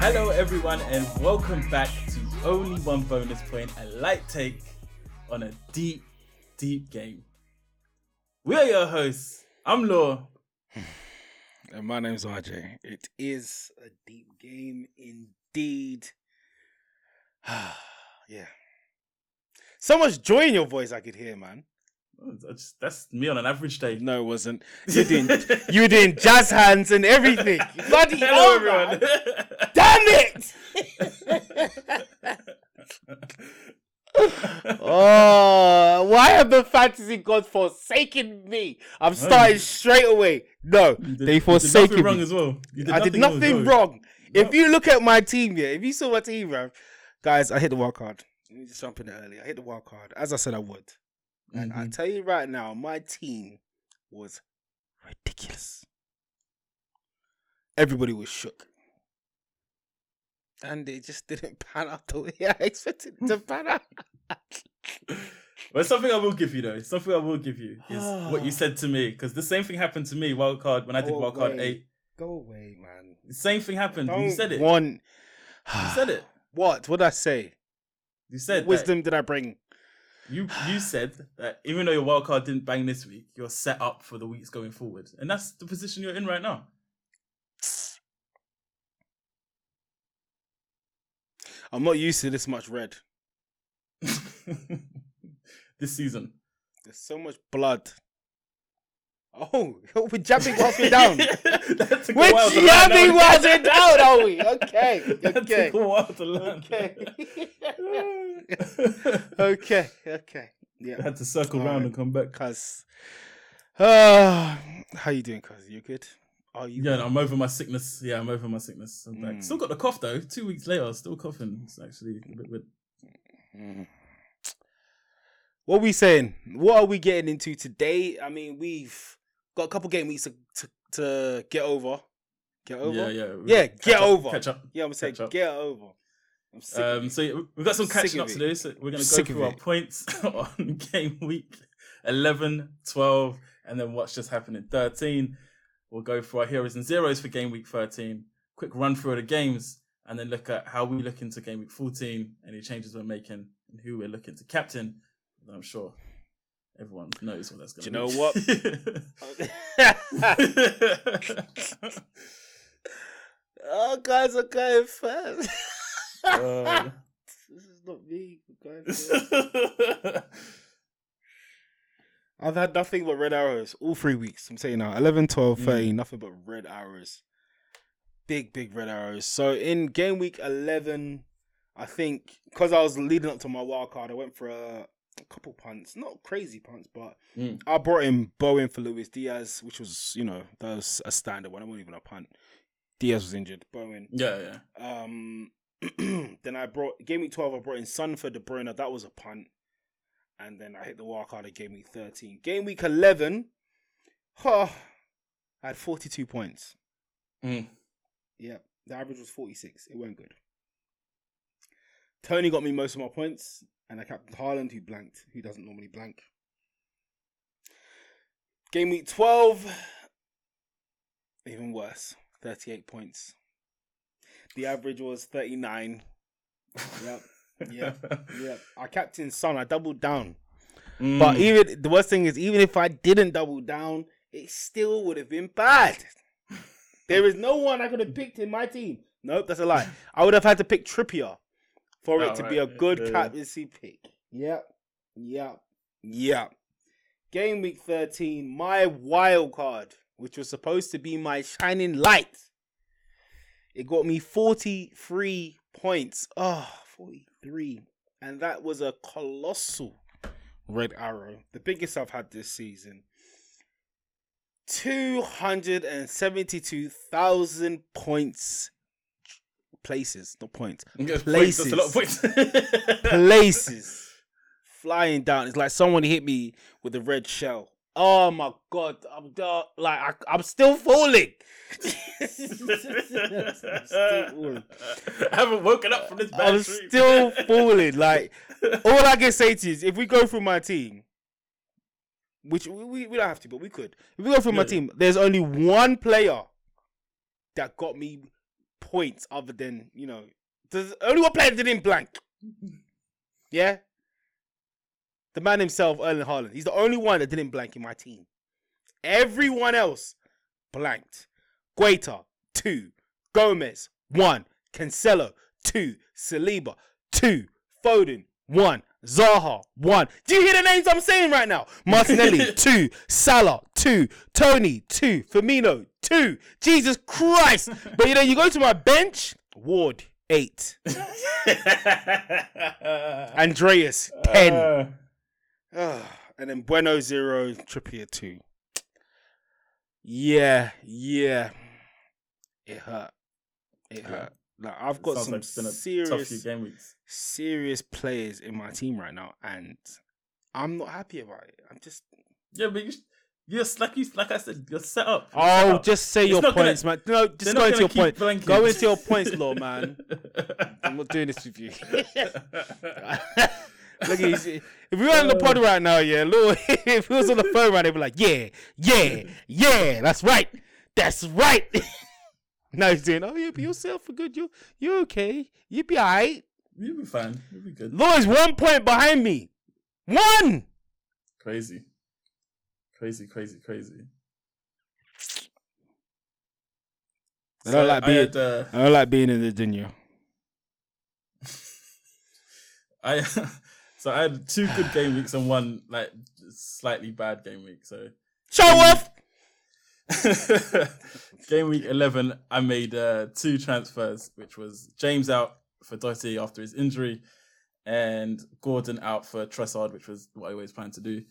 Hello, everyone, and welcome back to Only One Bonus Point, a light take on a deep, deep game. We are your hosts. I'm Law. And my name's RJ. It is a deep game indeed. yeah. So much joy in your voice I could hear, man. That's, that's me on an average day. No, it wasn't. You doing you doing jazz hands and everything. Bloody Hello, hell, everyone. Damn it! oh, why have the fantasy gods forsaken me? I'm starting straight away. No, did- they you did forsaken nothing wrong me. as well. I did nothing wrong. If you look at my team here, if you saw my team, bruv, guys, I hit the wild card. Let me just jump in early. I hit the wild card, as I said I would. And I Mhm. tell you right now, my team was ridiculous. Everybody was shook. And it just didn't pan out the way I expected it to pan out. But something I will give you though, something I will give you is what you said to me because the same thing happened to me wild card when I did Go wild card away. eight. Go away, man. The same thing happened. You Don't said it. One. You said it. What? What did I say? You said that- Wisdom did I bring? You you said that even though your wild card didn't bang this week, you're set up for the weeks going forward, and that's the position you're in right now. I'm not used to this much red. this season. There's so much blood. Oh, we're jabbing whilst we're down. That took we're while jabbing whilst we're down, are we? Okay, That okay, took a while to learn. okay, okay, okay. I Yeah, had to circle All round right. and come back. cuz. Uh, how you doing, cuz? You good? Are you? Yeah, no, I'm over my sickness. Yeah, I'm over my sickness. I'm back. Mm. Still got the cough though. Two weeks later, still coughing. It's actually a bit weird. Mm. What we saying? What are we getting into today? I mean, we've got a couple game weeks to, to, to get over. Get over. Yeah, yeah. Yeah, get up, over. Catch up. Yeah, I'm saying get over. Um, so yeah, we've got some catching up to do. So we're going to go through our points on game week 11, 12, and then what's just happened in 13. We'll go for our heroes and zeros for game week 13. Quick run through of the games, and then look at how we look into game week 14, any changes we're making, and who we're looking to captain. I'm sure everyone knows what that's going to Do you be. know oh, guys are going first. Uh, this is not me. I'm going first. I've had nothing but red arrows all three weeks. I'm saying now 11, 12, Mm. nothing but red arrows. Big, big red arrows. So in game week 11, I think because I was leading up to my wild card, I went for a, a couple punts. Not crazy punts, but Mm. I brought in Bowen for Luis Diaz, which was, you know, that was a standard one. I wasn't even a punt. Diaz was injured. Bowen. yeah, yeah. Um, then I brought game week twelve. I brought in Son for De Bruyne. That was a punt, and then I hit the wild card at game week thirteen. Game week eleven, huh, I had forty two points. Mm. Yeah, the average was forty six. It went good. Toney got me most of my points, and I captained Haaland, who blanked, who doesn't normally blank. Game week twelve, even worse, thirty eight points. The average was 39. Yep. Yep. Yep. I captained Son. I doubled down. Mm. But even the worst thing is, even if I didn't double down, it still would have been bad. There is no one I could have picked in my team. Nope, that's a lie. I would have had to pick Trippier for it Oh, to right. be a good Yeah. captaincy pick. Yep. Yep. Yep. Game week 13, my wild card, which was supposed to be my shining light. It got me 43 points. Oh, 43. And that was a colossal red arrow. The biggest I've had this season. 272,000 points. Places, not points. Yeah, points, That's a lot of points. Places. Flying down. It's like someone hit me with a red shell. Oh my god. I'm da- like I, I'm still falling. Still falling. I haven't woken up from this bad I'm dream. still falling. Like all I can say to you is if we go through my team, which we, we, we don't have to, but we could. If we go through my team, there's only one player that got me points other than you know. There's only one player didn't blank. Yeah. The man himself, Erling Haaland. He's the only one that didn't blank in my team. Everyone else blanked. Guaita, two. Gomez, one. Cancelo, two. Saliba, two. Foden, one. Zaha, one. Do you hear the names I'm saying right now? Martinelli, two. Salah, two. Toney, two. Firmino, two. Jesus Christ. But you know, you go to my bench, Ward, eight. Andreas, ten. Uh, Ah, and then Bueno zero, Trippier two. Yeah, yeah. It hurt. It hurt. Like I've got some like been a tough serious, few game weeks. serious players in my team right now, and I'm not happy about it. I'm just. Yeah, but you, you're like you, like I said, you're set up. You're set Oh, up. just say It's your not gonna- points, man. No, just go into your keep points. blanking. Go into your points, law man. I'm not doing this with you. Look, he's, if we were on the pod right now, yeah, Lou, if he was on the phone right, they'd be like, yeah, yeah, yeah, that's right, that's right. now he's doing, oh yeah, but yourself for good, you you okay, you be alright. You'll be fine. You'll be good. Lou is one point behind me, one. Crazy, crazy, crazy, crazy. I don't like being, had, uh, I don't like being in the junior. I so I had two good game weeks and one like slightly bad game week. So Show off. game week eleven, I made uh, two transfers, which was James out for Doherty after his injury, and Gordon out for Trossard, which was what I always planned to do.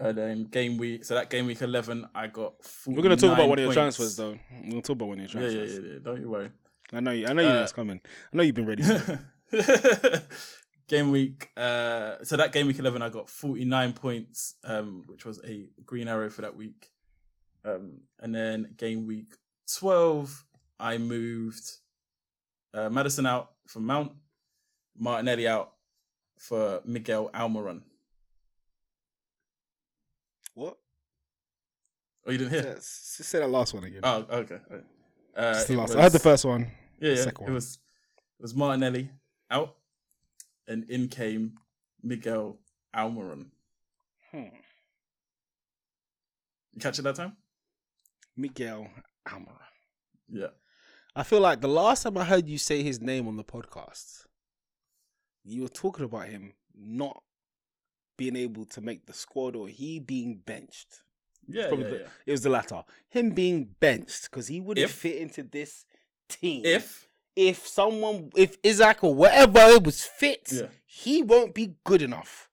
And then game week, so that game week eleven, I got. We're gonna talk about one of your transfers, though. We're gonna talk about one of your transfers. yeah, yeah, yeah. Don't you worry. I know you. I know you know Uh, it's coming. I know you've been ready. Game week uh so that game week 11 i got 49 points um which was a green arrow for that week um and then game week 12 i moved uh maddison out for mount martinelli out for miguel almiron what? oh you didn't hear Just say that last one again. oh okay uh the it last. I heard the first one. Yeah, yeah. Second It one. was it was Martinelli out, and in came Miguel Almiron. Hmm. You catch it that time? Miguel Almiron. Yeah. I feel like the last time I heard you say his name on the podcast, you were talking about him not being able to make the squad or he being benched. Yeah, yeah, the- yeah. It was the latter. Him being benched because he wouldn't If- fit into this team. If if someone, if Isak or whatever it was fit, Yeah. he won't be good enough.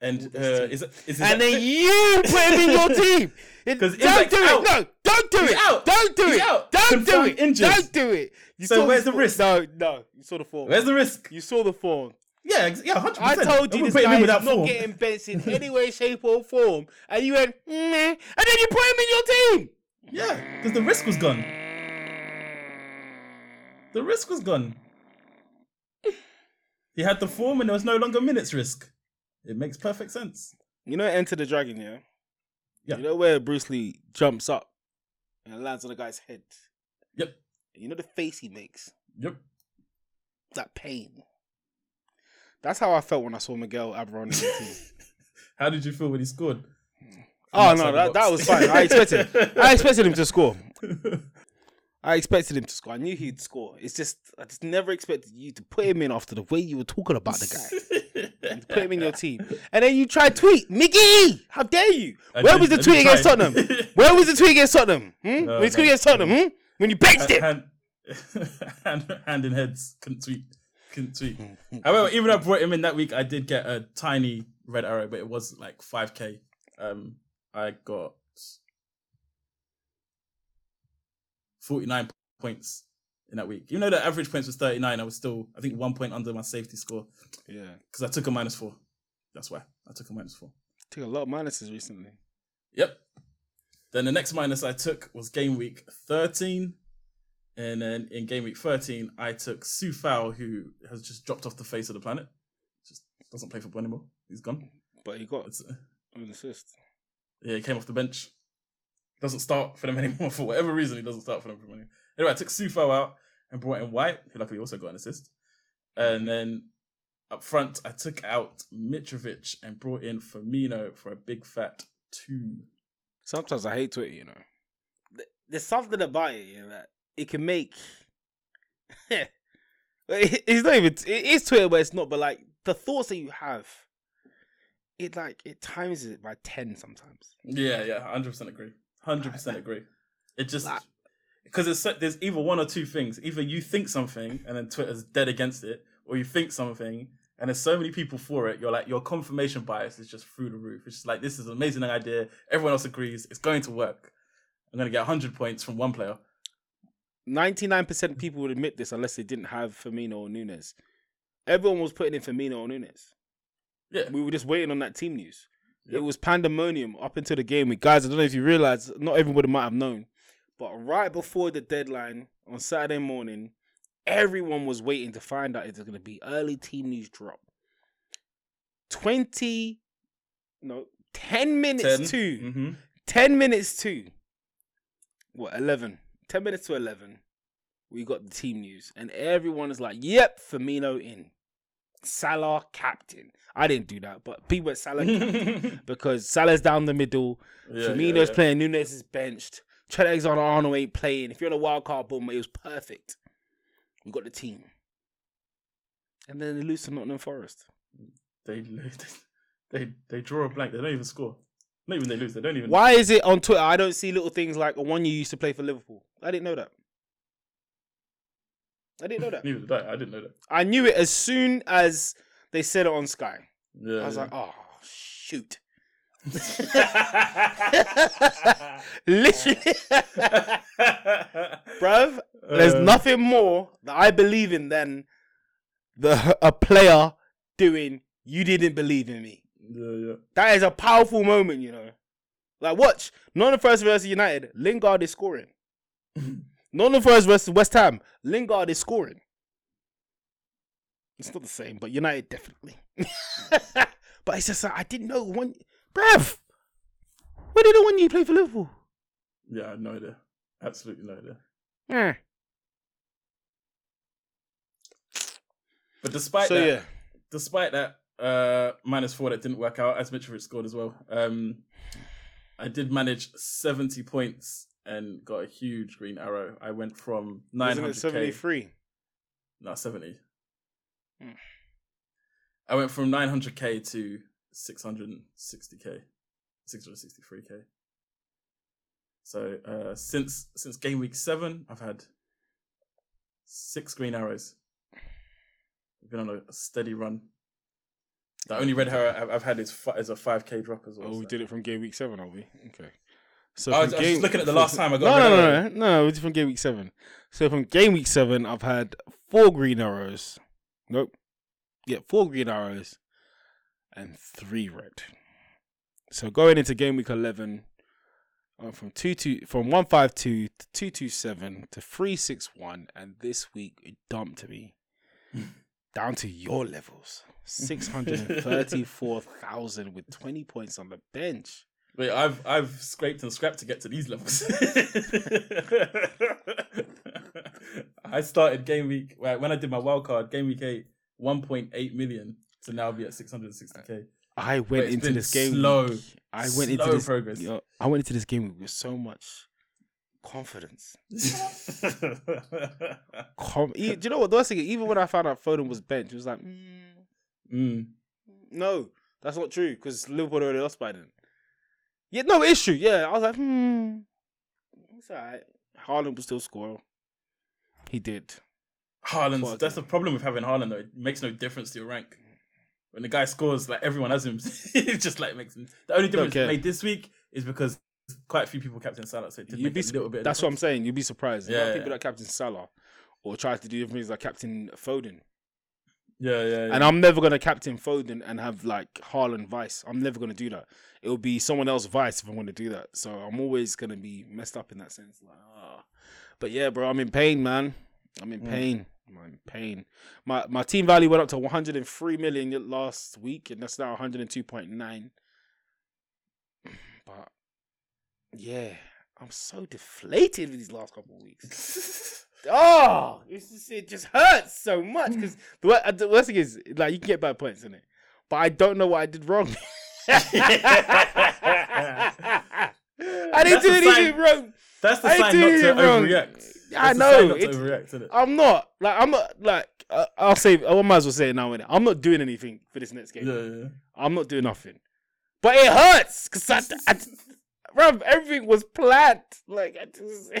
And uh, is it is and it then you put him in your team. It- 'Cause don't do out. it. No, don't do He's it. out. Don't do He's it. out. Don't do it. injured. Don't do it. You So saw where's the the risk? No, no. You saw the form. where's the risk? You saw the form. Yeah, yeah, 100%. I told you this guy is not form. getting benched in any way, shape, or form, and you went, and then you put him in your team. Yeah, because the risk was gone. The risk was gone. He had the form, and there was no longer minutes risk. It makes perfect sense. You know, Enter the Dragon, yeah. Yeah. You know where Bruce Lee jumps up and lands on the guy's head. Yep. You know the face he makes. Yep. That pain. That's how I felt when I saw Miguel Almiron in the team. How did you feel when he scored? Hmm. Oh no, that, that was fine. I expected I expected him to score. I expected him to score. I knew he'd score. It's just I just never expected you to put him in after the way you were talking about the guy. And put him in your team. And then you try tweet, Mickey! How dare you? I Where did- was the I tweet against. Tottenham? Where was the tweet against Tottenham? Hmm? No, when he scored no, against Tottenham, hmm? When you benched him. hand, hand, hand in heads. Couldn't tweet. Couldn't tweet. However, even though I brought him in that week, I did get a tiny red arrow, but it was like 5k. Um, I got 49 points in that week. Even though the average points was 39, I was still, I think, one point under my safety score Yeah. because I took a minus four. That's why I took a minus four. Took a lot of minuses recently. Yep. Then the next minus I took was game week 13. And then in game week 13, I took Su Fao, who has just dropped off the face of the planet. Just doesn't play football anymore. He's gone. But he got It's, uh, an assist. yeah, he came off the bench. Doesn't start for them anymore for whatever reason. He doesn't start for them anymore. Anyway, I took Su Fao out, and brought in White, who luckily also got an assist. And then up front, I took out Mitrovic and brought in Firmino for a big fat two. Sometimes I hate Twitter, you know. Th- There's something about it, you know, that it can make. It's not even. It is Twitter, but it's not. But like the thoughts that you have, it like it times it by ten sometimes. Yeah, yeah, hundred percent agree. Hundred percent agree. It just because it's so- there's either one or two things. Either you think something and then Twitter's dead against it, or you think something and there's so many people for it. You're like your confirmation bias is just through the roof. It's just like this is an amazing idea. Everyone else agrees it's going to work. I'm gonna get hundred points from one player. Ninety nine percent people would admit this unless they didn't have Firmino or Nunez. Everyone was putting in Firmino or Nunez. Yeah, We were just waiting on that team news. Yep. It was pandemonium up until the game week. Guys, I don't know if you realize, not everybody might have known, but right before the deadline on Saturday morning, everyone was waiting to find out if there's going to be early team news drop. 20, no, 10 minutes 10. to, Mm-hmm. 10 minutes to, what, 11? 10 minutes to 11, we got the team news. And everyone is like, yep, Firmino in. Salah captain. I didn't do that, but people went Salah because Salah's down the middle. yeah, Firmino's yeah. playing. Nunez is benched. Trent Alexander-Arnold ain't playing. If you're in a wild card boom, it was perfect. We got the team, and then they lose to Nottingham Forest. They they they draw a blank. They don't even score. Not even they lose. They don't even. Why is it on Twitter? I don't see little things like the one you used to play for Liverpool. I didn't know that. I didn't know that. Neither did I. I didn't know that. I knew it as soon as they said it on Sky. Yeah, I was yeah. like, oh shoot. Literally, bruv. There's Uh, nothing more that I believe in than the a player doing. You didn't believe in me. Yeah, yeah. That is a powerful moment, you know. Like, watch. Not the first versus United. Lingard is scoring. Not the first versus West Ham. Lingard is scoring. It's not the same, but United definitely. but it's just like, I didn't know when. Bruv! When did know when you play for Liverpool? Yeah, I had no idea. Absolutely no idea. Eh. But despite So, that, yeah. despite that, uh, minus four that didn't work out as Mitrovic scored as well. Um, I did manage seventy points and got a huge green arrow. I went from nine Isn't it hundred k, 73? no seventy. Hmm. I went from nine hundred k to six hundred sixty k, six hundred sixty three k. So uh, since since game week seven, I've had six green arrows. I've been on a steady run. The only red arrow I've- I've had is fi- is a five k drop as well. Oh, we did it from game week seven, are we? Okay. So I was- from I was just looking at the last time I got No, no, no, no, no. It's from game week seven. So from game week seven, I've had four green arrows. Nope. Yeah, four green arrows and three red. So going into game week eleven, I'm from two two from one five two to two two seven to three six one, and this week it dumped me down to your levels. Six hundred and thirty-four thousand with twenty points on the bench. Wait, I've I've scraped and scrapped to get to these levels. I started game week when I did my wild card game week eight, one point eight million to now be at six hundred and sixty k. I went into this game. slow, week- I went into slow this. progress. I went into this game with so much confidence. Com- do you know what? The worst thing, even when I found out Foden was benched, it was like, mm, mm. no, that's not true because Liverpool already lost by then. Yeah, no, issue. Yeah, I was like, hmm, it's alright. Haaland will still score. He did. Haaland's Fuck that's the problem with having Haaland though. It makes no difference to your rank. When the guy scores, like everyone has him, it just like makes him. The only difference care. made this week is because quite a few people captain Salah, so it did You'd make be a little bit. of That's what I'm saying. You'd be surprised. Yeah, Yeah, people yeah. that captain Salah or try to do different things like Captain Foden. Yeah, yeah, yeah. And I'm never gonna captain Foden and have like Haaland vice. I'm never gonna do that. It'll be someone else vice if I'm gonna do that. So I'm always gonna be messed up in that sense. Like, ah. But yeah, bro, I'm in pain, man. I'm in Mm. pain. I'm in pain. My my team value went up to 103 million last week, and that's now 102.9. But yeah, I'm so deflated with these last couple of weeks. oh, it's just, it just hurts so much because the, uh, the worst thing is like you can get bad points in it, but I don't know what I did wrong. I didn't That's do anything wrong. That's the I sign not it to wrong. overreact. I That's the know, not it's- overreact, it? I'm not like I'm not like uh, I'll say I might as well say it now. innit? I'm not doing anything for this next game. Yeah, yeah. I'm not doing nothing, but it hurts because I, I, bruv, everything was planned. Like I just,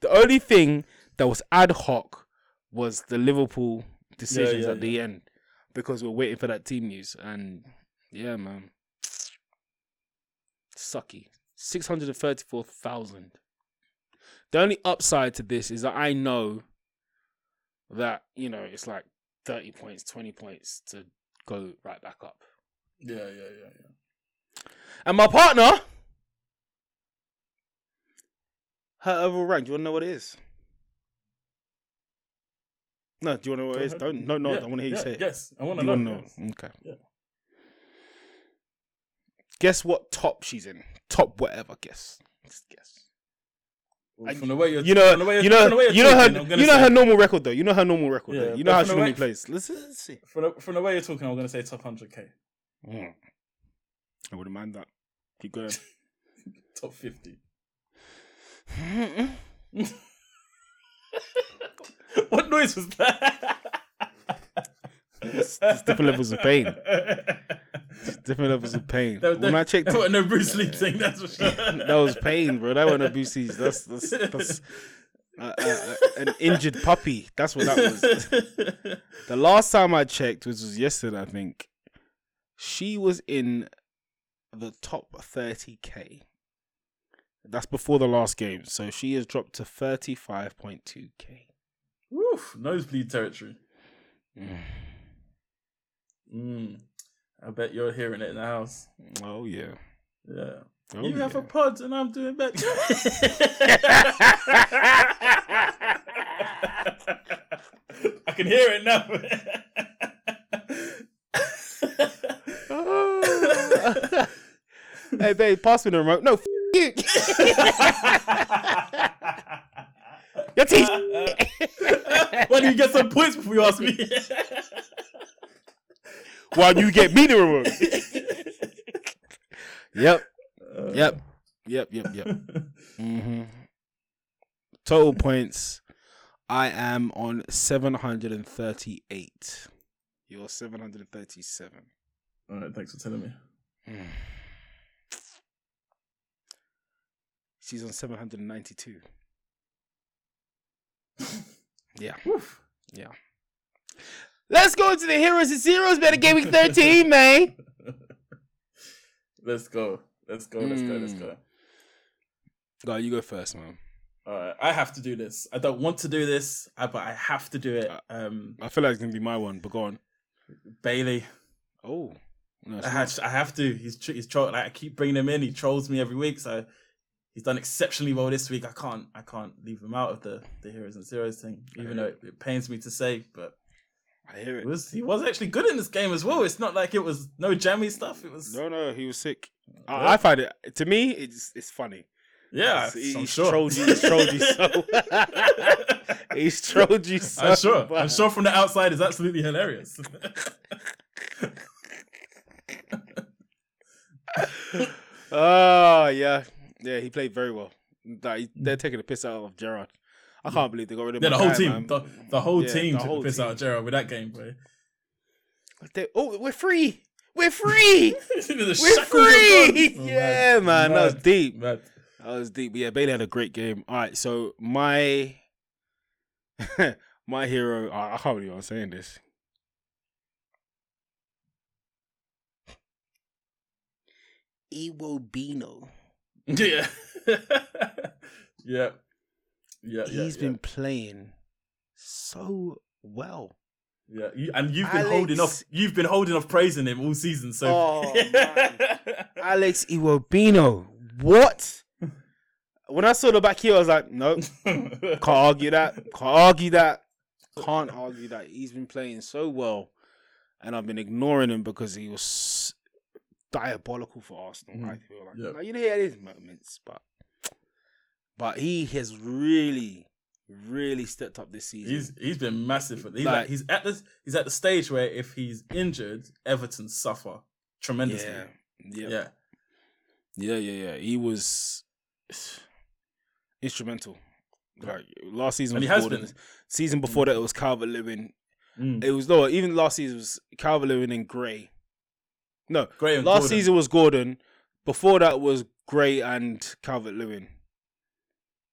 the only thing that was ad hoc was the Liverpool decisions yeah, at the end because we're waiting for that team news. And yeah, man, sucky. Six hundred and thirty-four thousand. The only upside to this is that I know that you know it's like thirty points, twenty points to go right back up. Yeah, yeah, yeah, yeah. And my partner, her overall rank. Do you want to know what it is? No, do you want to know what it is? Don't. No, no, Yeah, I want to hear you yeah, say it. Yes, I want to you know. know? Okay. Yeah. Guess what top she's in? Top whatever. Guess. Just guess. Well, From the way you're, You know, from the way you you're- from know, you know talking, her, you know her normal record though. You know her normal record Yeah, though. You know how she normally plays. Let's, let's see. From the, from the way you're talking, I'm going to say top 100k, Mm. I wouldn't mind that. Keep going. top 50. What noise was that? It's- it's different levels of pain. Different levels of pain. That- when I checked, that wasn't no Bruce Lee thing, that's for sure. that was pain, bro. That wasn't abuses. That's that's, that's uh, uh, uh, an injured puppy. That's what that was. The last time I checked, which was yesterday, I think, she was in the top 30k. That's before the last game, so she has dropped to 35.2k. Woof, nosebleed territory. Mm. I bet you're hearing it in the house. Oh yeah. Yeah. Oh, you have a pod and I'm doing better. I can hear it now. hey, babe, pass me the remote. No, f- you. Your teeth. Why do you get some points before you ask me? While you get me the remote. Yep. Yep. Yep. Yep. Yep. hmm Total points. I am on 738. You're 737. All right, thanks for telling me. She's on 792. Yeah. Woof. Yeah. Let's go into the heroes and zeros better game week 13, man. Let's go. Let's go. Let's go. Let's go. Go, you go first, man. All right, I have to do this. I don't want to do this, uh, but I have to do it. Um, I feel like it's gonna be my one, but go on. Bailey, Oh, no, I have, I have to. He's he's troll. Like I keep bringing him in. He trolls me every week. So he's done exceptionally well this week. I can't I can't leave him out of the the heroes and zeros thing, even though it, it pains me to say. But I hear it was he was actually good in this game as well. It's not like it was no jammy stuff. It was No, no, he was sick. I, I find it to me, it's it's funny. yeah. He's, sure. trolled you. He's trolled you so. he's trolled you so. I'm sure. I'm sure from the outside it's absolutely hilarious. Oh yeah, yeah. He played very well. Like, they're taking the piss out of Gerrard. I can't believe they got rid of yeah, the whole guy, team, the, the whole Yeah, team the took whole the piss team. out of Gerald with that game. They- oh, we're free. We're free. We're free. Oh, yeah, man, that was deep. Mad. That was deep. But yeah, Bailey had a great game. All right, so my my hero. I I can't believe I'm saying this. Iwo Bino. Yeah. yeah. Yeah. He's yeah, been playing so well. Yeah, you, and you've been Alex- holding off. You've been holding off praising him all season. So, Oh. Alex Iwobino. What? When I saw the back here, I was like, nope, can't argue that. Can't argue that. Can't argue that. He's been playing so well, and I've been ignoring him because he was diabolical for Arsenal. I Mhm. feel like Yeah. Now, you know he had his moments, but but he has really really stepped up this season. He's he's been massive. For, he's Like- like, he's at the he's at the stage where if he's injured, Everton suffer tremendously. yeah, yeah, Yeah. yeah, yeah, yeah. He was instrumental. Like last season, And was he has Gordon. been. Season before that, it was Calvert Lewin. Mm. It was no, even last season was Calvert Lewin and Gray. No, Great. and last Gordon. season was Gordon. Before that was Gray and Calvert Lewin.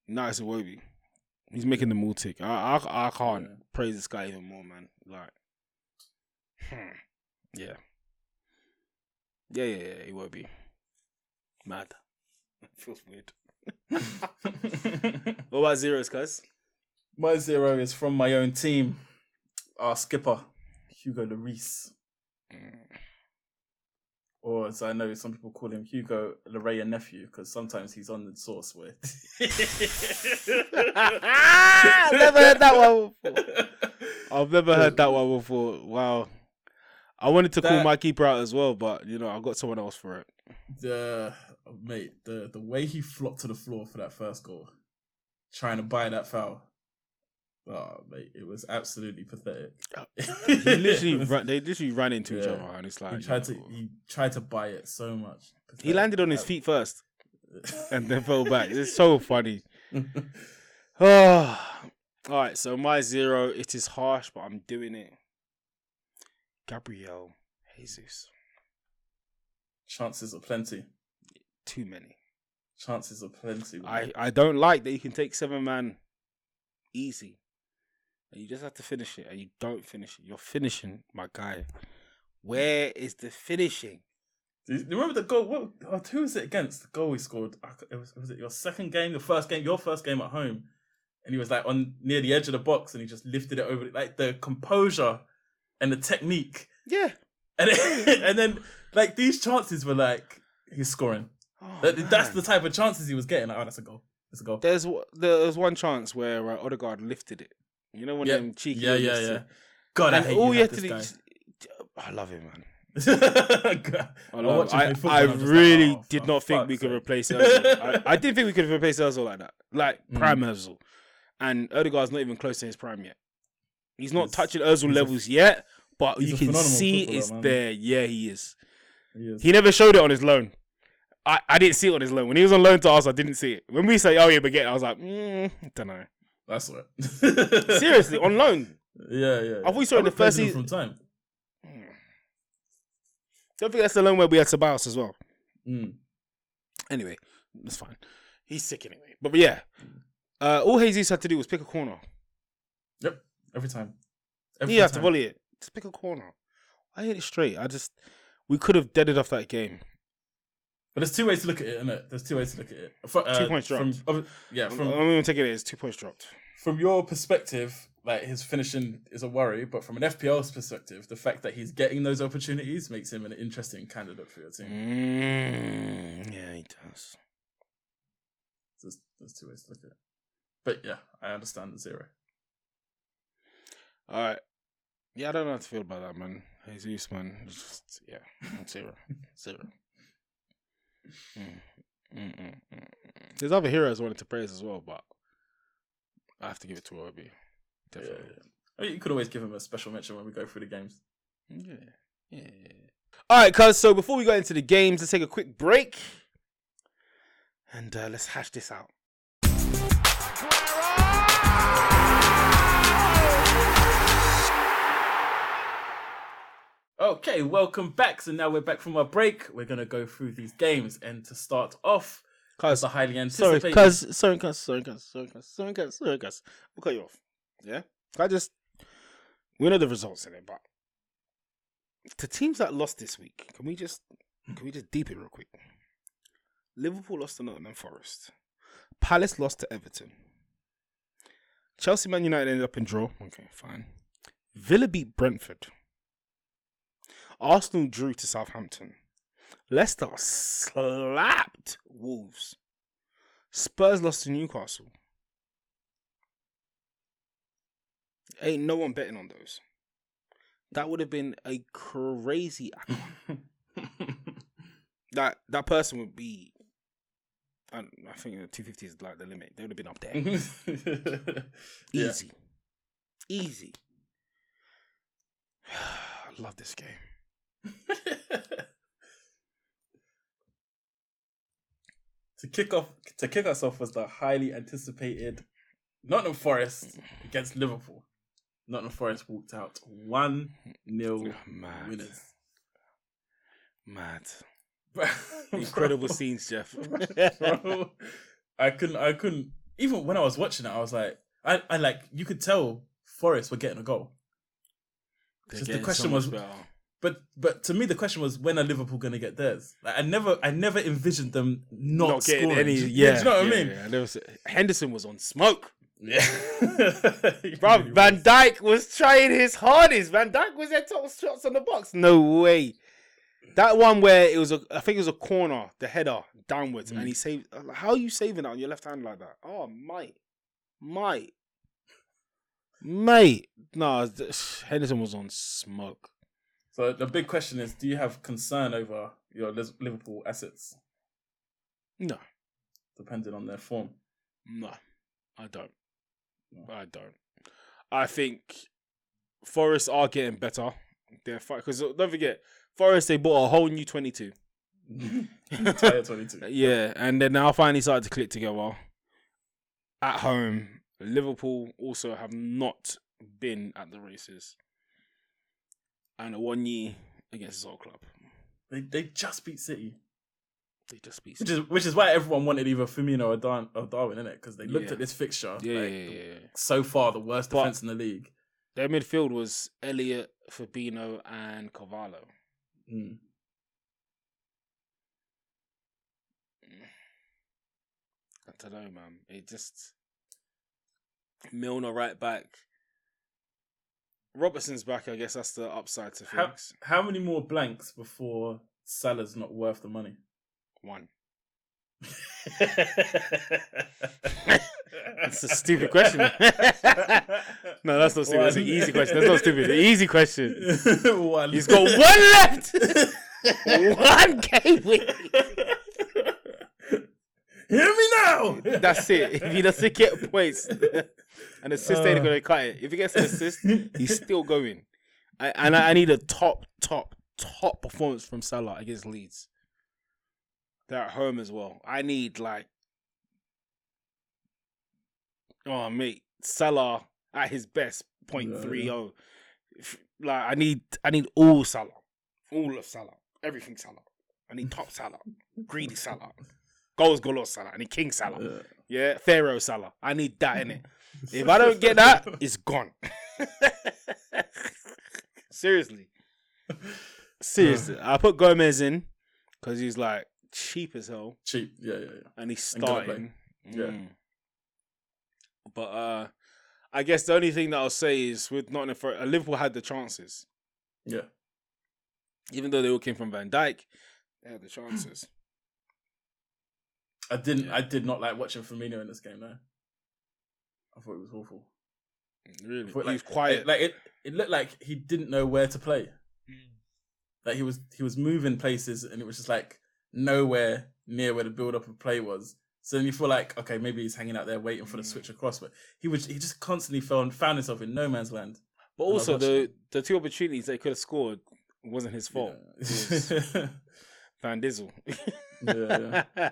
Now it's Iwobi. He's making the all tick. I I, I can't Yeah. praise this guy even more, man. Like, hmm. yeah, yeah, yeah, yeah. be. Mad. Feels weird. What about zeros, guys? My zero is from my own team. Our skipper, Hugo Lloris. Or as I know some people call him Hugo Larea nephew, because sometimes he's on the source with. I've never heard that one before. I've never heard that one before. Wow. I wanted to call That- my keeper out as well, but you know, I got someone else for it. the mate, the the way he flopped to the floor for that first goal, trying to buy that foul. Oh mate, it was absolutely pathetic. He literally ran, they literally ran into each other, and it's like he tried you to he tried to buy it so much. he landed on his feet first and then fell back. It's so funny. Oh, all right. So my zero, it is harsh, but I'm doing it. Gabriel Jesus, Chances are plenty. too many. Chances are plenty. I. I don't like that you can take seven man easy. And you just have to finish it, and you don't finish it. You're finishing, my guy. Where is the finishing? Do you remember the goal? What? oh, who was it against? The goal he scored. It was, was it your second game, your first game, your first game at home, and he was like on near the edge of the box, and he just lifted it over, like the composure and the technique, Yeah. and then, and then like these chances were like he's scoring. Oh, That- that's man. the type of chances he was getting. Like, oh, that's a goal. That's a goal. There's there was one chance where uh, Odegaard lifted it. You know one Yeah, of them cheeky. yeah, yeah, yeah. God, I And hate all you, you have to this do. I love him, man. I, I love him. I, I and like, really oh, did not think we could sake. replace Ozil. I, I didn't think we could replace Ozil like that, like Mm. prime Ozil. And Odegaard's not even close to his prime yet. He's not He's- touching Ozil he's a- levels yet, but you can see it's man. there. Yeah, he is. He is. He never showed it on his loan. I, I didn't see it on his loan. When he was on loan to us, I didn't see it. When we say, oh, yeah, but get it, I was like, mm, I don't know. That's what. Seriously, on loan. Yeah, yeah. I thought we saw it in the first season. from time. Don't think that's the loan where we had Ceballos as well. Mm. Anyway, that's fine. He's sick anyway. But, but yeah, uh, all Jesus had to do was pick a corner. Yep. Every time. Every He had to volley it. Just pick a corner. I hit it straight. I just we could have deaded off that game. But there's two ways to look at it, isn't it? There's two ways to look at it. Uh, Two points dropped. of- yeah, I'm, from I'm even taking it as two points dropped. From your perspective, like his finishing is a worry, but from an FPL's perspective, the fact that he's getting those opportunities makes him an interesting candidate for your team. Mm, yeah, he does. There's, there's two ways to look at it. But yeah, I understand the zero. All right. Yeah, I don't know how to feel about that, man. Jesus, man. It's just, yeah, zero. Zero. Mm. Mm, mm, mm, mm. There's other heroes I wanted to praise as well, but I have to give it to. Yeah, Definitely. yeah. I mean, you could always give him a special mention when we go through the games. Yeah. Yeah. All right, cuz. So before we go into the games, let's take a quick break. And uh, let's hash this out. Okay, welcome back. So now we're back from our break. We're gonna go through these games, and to start off, Cuz, the highly sorry, anticipated. cuz, sorry, cuz, sorry, cuz, sorry, cuz, sorry, cuz, sorry, cuz. We'll cut you off. Yeah? I just, we know the results in it, but the teams that lost this week, can we just, can we just deep it real quick? Liverpool lost to Nottingham Forest. Palace lost to Everton. Chelsea Man United ended up in draw. Okay, fine. Villa beat Brentford. Arsenal drew to Southampton. Leicester slapped Wolves. Spurs lost to Newcastle. Ain't no one betting on those. That would have been a crazy. that that person would be I, I think two fifty is like the limit. They would have been up there. yeah. Easy, easy. I love this game. to kick off to kick us off was the highly anticipated Nottingham Forest against Liverpool. Nottingham Forest walked out one 0 ah, Mad, winners. mad, incredible scenes, Jeff. Bro, I couldn't I couldn't even when I was watching it, I was like I, I like you could tell Forest were getting a goal. The question was- better. But but to me the question was when are Liverpool gonna get theirs? Like, I never I never envisioned them not, not getting scoring. any. Yeah, do you know what yeah, I mean? yeah. Was, Henderson was on smoke. Yeah. Bro, really Van was. Dijk was trying his hardest. Van Dijk was at top shots on the box. No way. That one where it was a, I think it was a corner, the header downwards, Mm. and he saved. How are you saving that on your left hand like that? Oh, mate, mate, mate. No, Henderson was on smoke. So the big question is, do you have concern over your Liverpool assets, No, depending on their form? no, I don't. No. I don't. I think Forest are getting better. They're because don't forget, Forest they bought a whole new twenty two. Tired 22. Yeah, and then now finally started to click together at home. Liverpool also have not been at the races, and a one year against his old club, They they just beat City, they just beat. which is which is why everyone wanted either Firmino or, Dar- or Darwin in it because they looked Yeah. at this fixture. yeah, like, yeah, yeah, yeah. So far, the worst But- defense in the league. Their midfield was Elliott, Fabinho, and Carvalho. Mm. I don't know, man. It just Milner right back. Robertson's back. I guess that's the upside to How things. how many more blanks before Salah's not worth the money? One. That's a stupid question. no, that's not stupid. That's an easy question. That's not stupid. An easy question. One. He's got one left. one game week. Hear me now. That's it. If he doesn't get points, an assist ain't Uh. gonna cut it. If he gets an assist, he's still going. I, and I, I need a top, top, top performance from Salah against Leeds. They're at home as well. I need like, oh mate, Salah at his best, point three zero. Like I need, I need all Salah, all of Salah, everything Salah. I need top Salah, greedy Salah, goals galore Salah. I need King Salah. Yeah. Yeah, Pharaoh Salah. I need that in it. If I don't get that, it's gone. Seriously. Seriously. I put Gomez in because he's like cheap as hell cheap, yeah, yeah, yeah. and he's And starting. Yeah. Mm. But uh I guess the only thing that I'll say is with Nottingham for uh, Liverpool had the chances. Yeah. Even though they all came from Van Dijk, they had the chances. I didn't. Yeah. I did not like watching Firmino in this game. though. I thought it was awful. really. I thought, he was quiet. It, like it, it looked like he didn't know where to play. Like he was, he was moving places, and it was just like nowhere near where the build up of play was. So then you feel like, okay, maybe he's hanging out there waiting for the Mm. switch across, but he was, he just constantly found found himself in no man's land. but also the the two opportunities they could have scored wasn't his fault. Yeah. Van Dizzle. Yeah,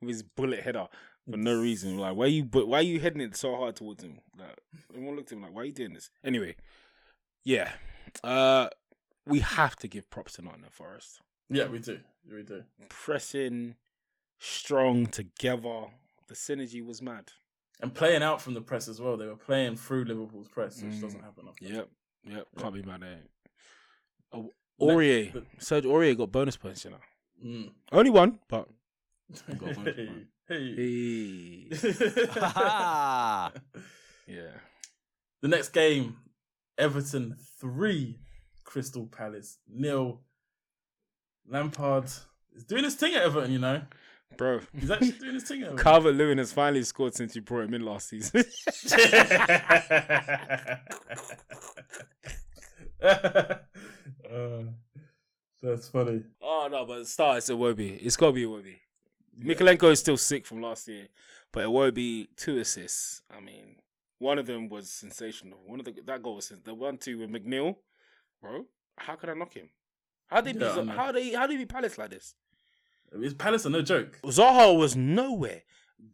With his bullet header for no reason. Like, why you but why you heading it so hard towards him? Like, everyone looked at him like, why are you doing this? Anyway, yeah. Uh we have to give props to Nottingham Forest. yeah, we do, we do. Pressing strong together. The synergy was mad. And playing out from the press as well. They were playing through Liverpool's press, which Mm. doesn't happen often. Yep. Yep. Can't be mad at it. Oh, Aurier. Serge Aurier got bonus points, you know. Mm. Only one, but got a bonus hey, hey. hey. Yeah. the next game, Everton three, Crystal Palace nil. Lampard is doing his thing at Everton, you know. Bro. He's actually doing his thing at Everton. Calvert Lewin has finally scored since you brought him in last season. Uh, that's funny. oh no, but the start it's Iwobi. It's gotta be a Iwobi. Mykolenko is still sick from last year, but it won't be two assists. I mean, one of them was sensational. One of the that goal was the one two with McNeil, bro. How could I knock him? How did Yeah, he, how he, how did he be Palace like this? Is Palace are no joke. Zaha was nowhere.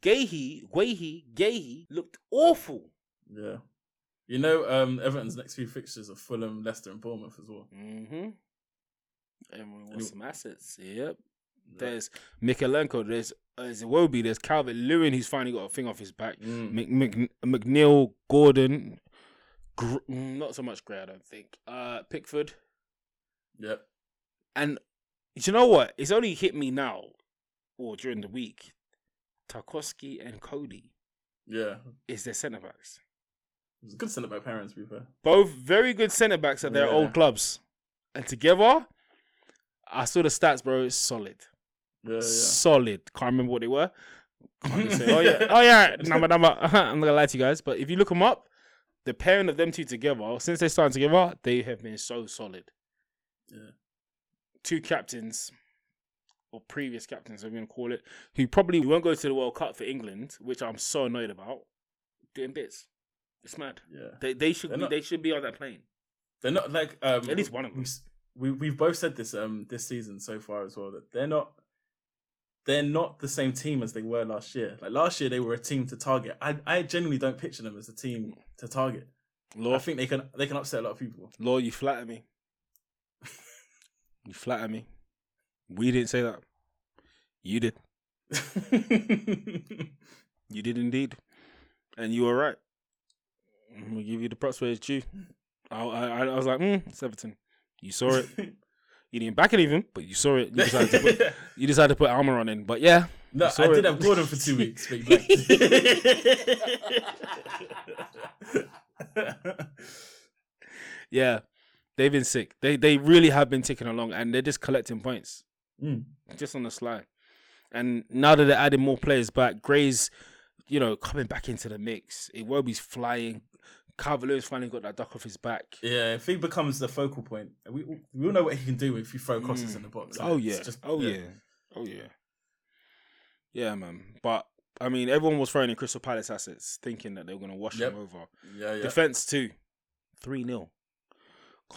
Gahey, Guehi, Gahey looked awful. Yeah. You know, um, Everton's next few fixtures are Fulham, Leicester, and Bournemouth as well. Mm-hmm. Everyone wants some assets. Yep. There's Mykolenko. There's there's Iwobi. There's Calvert Lewin. He's finally got a thing off his back. Mm. Mc, Mc, McNeil, Gordon. Gr- mm, not so much Gray, I don't think. Uh, Pickford. Yep. And you know what? It's only hit me now, or during the week. Tarkowski and Coady Yeah. is their centre backs. It's a good centre back parents, to be fair. Both very good centre backs at their Yeah. old clubs, and together, I saw the stats, bro. It's solid, Yeah, yeah. solid. Can't remember what they were. Can't say, oh yeah, oh yeah, number number. I'm not gonna lie to you guys, but if you look them up, the pairing of them two together, since they started together, they have been so solid. Yeah. Two captains, or previous captains, I'm gonna call it, who probably won't go to the World Cup for England, which I'm so annoyed about. Doing bits, it's mad. Yeah. They they should be, not- they should be on that plane. They're not like um At least one of them. We've We we've both said this um this season so far as well that they're not they're not the same team as they were last year. Like last year they were a team to target. I I genuinely don't picture them as a team to target. Law, I think they can they can upset a lot of people. Law, you flatter me. you flatter me. We didn't say that. You did. You did indeed, and you were right. I'm gonna give you the props where it's due. I, I, I was like, mm, it's Everton. You saw it. You didn't back it even, but you saw it. You decided to put, you decided to put armor on in. But yeah, no, I did it. have Gordon for two weeks, he blanked. yeah, they've been sick. They they really have been ticking along, and they're just collecting points. Mm. just on the slide. And now that they're adding more players back, Gray's, you know, coming back into the mix. Iwobi's flying. Calvert-Lewin's finally got that duck off his back. Yeah, if he becomes the focal point, we we all know what he can do if you throw crosses Mm. in the box. Oh yeah. just- oh yeah. Oh yeah. Yeah, man. But I mean, everyone was throwing in Crystal Palace assets, thinking that they were going to wash Yep. them over. yeah, yeah. Defense too, three 0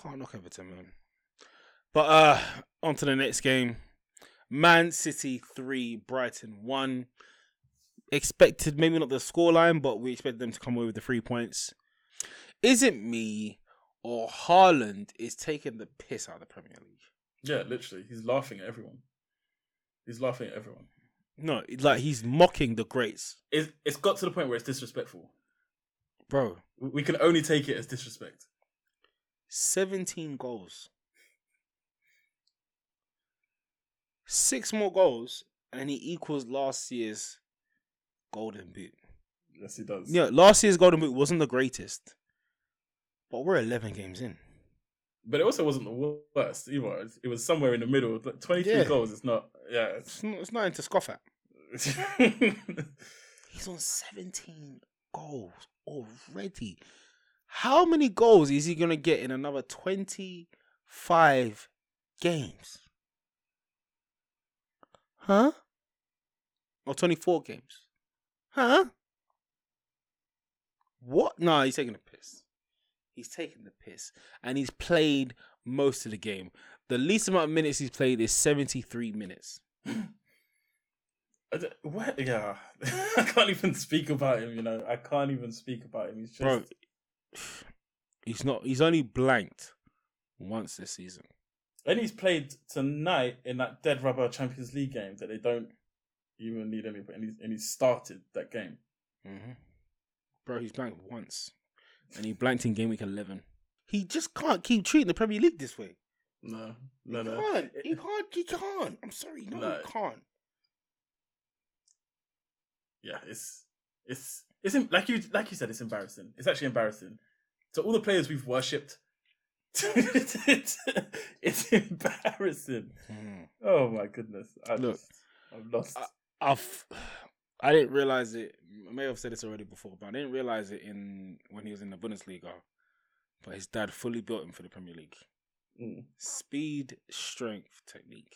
Can't knock Everton, man. But uh, on to the next game. Man City three, Brighton one. Expected maybe not the scoreline, but we expected them to come away with the three points. Is it me or Haaland is taking the piss out of the Premier League? Yeah, literally, he's laughing at everyone. He's laughing at everyone. No, like he's mocking the greats, It's it's got to the point where it's disrespectful. bro. We can only take it as disrespect. Seventeen goals, six more goals, and he equals last year's golden boot. Yes, he does. Yeah, last year's golden boot wasn't the greatest, but we're eleven games in. but it also wasn't the worst either. It was- It was somewhere in the middle. Like, Twenty three Yeah. goals. It's not. Yeah. It's not, it's nothing to scoff at. He's on seventeen goals already. How many goals is he gonna get in another twenty-five games? Huh? Or twenty-four games? Huh? What? No, he's taking a piss. He's taken the piss, and he's played most of the game. The least amount of minutes he's played is seventy-three minutes. I what? Yeah. I can't even speak about him. You know, I can't even speak about him. He's just. Bro, he's not. He's only blanked once this season. And he's played tonight in that dead rubber Champions League game that they don't even need anybody, and he's, and he started that game. Mm-hmm. Bro, he's blanked once, and he blanked in game week eleven. He just can't keep treating the Premier League this way. No, no, he no. can't. He can't. He can't. I'm sorry. No, No. he can't. Yeah, it's it's it's em- like you like you said, it's embarrassing. It's actually embarrassing. To all the players we've worshipped, it's, it's embarrassing. Hmm. Oh my goodness! I Look, just, I'm lost. I- I've. I didn't realize it. I may have said this already before, but I didn't realize it in when he was in the Bundesliga. But his dad fully built him for the Premier League. Mm. Speed, strength, technique.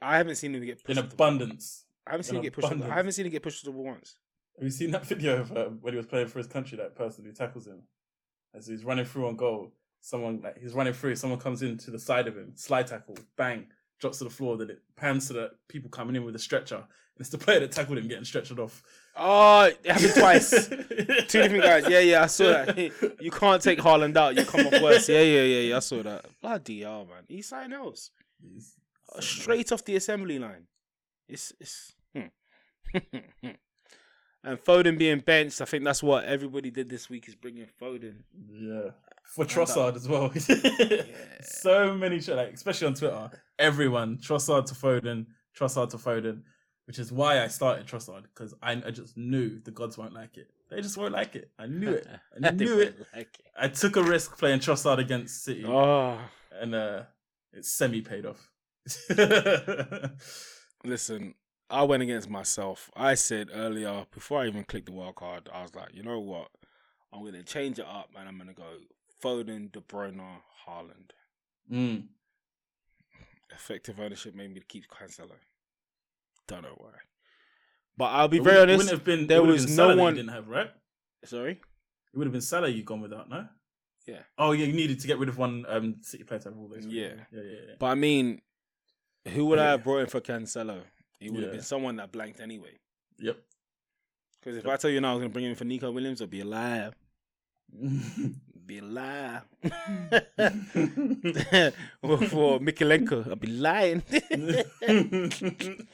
I haven't seen him get pushed. in abundance. I haven't seen in him get pushed. off the- abundance. I haven't seen him get pushed to the ball once. Have you seen that video of um, when he was playing for his country? That person who tackles him as he's running through on goal. Someone like he's running through. Someone comes in to the side of him, slide tackle, bang, drops to the floor. Then it pans to the people coming in with a stretcher. And it's the player that tackled him getting stretchered off. Oh, it happened twice. Two different guys. Yeah, yeah, I saw that. You can't take Haaland out. You come off worse. Yeah, yeah, yeah, yeah. I saw that. Bloody hell, man. He's something else. He's- Uh, Straight off the assembly line. It's it's. hmm. and Foden being benched, I think that's what everybody did this week is bringing Foden. Yeah. For Trossard as well. So many, like, especially on Twitter, everyone, Trossard to Foden, Trossard to Foden, which is why I started Trossard, because I, I just knew the gods won't like it. They just won't like it. I knew it. I knew it. Like it. I took a risk playing Trossard against City, Oh, and uh, it semi paid off. listen, I went against myself. I said earlier, before I even clicked the wild card, I was like, you know what? I'm going to change it up and I'm going to go Foden, De Bruyne, Haaland. mm. Effective ownership made me keep Cancelo. Don't know why. But I'll be It very honest. wouldn't have been, there was been no one- didn't have, right? Sorry? It would have been Salah you gone without, no? Yeah. Oh, yeah, you needed to get rid of one um, City player to have all those. Yeah. Yeah, yeah, yeah. But I mean, who would I have brought in for Cancelo? It would have been someone that blanked anyway. Yep. Because if I tell you now I was going to bring him for Nico Williams, it'd be a lie. Be or for Mykolenko, I'd be lying.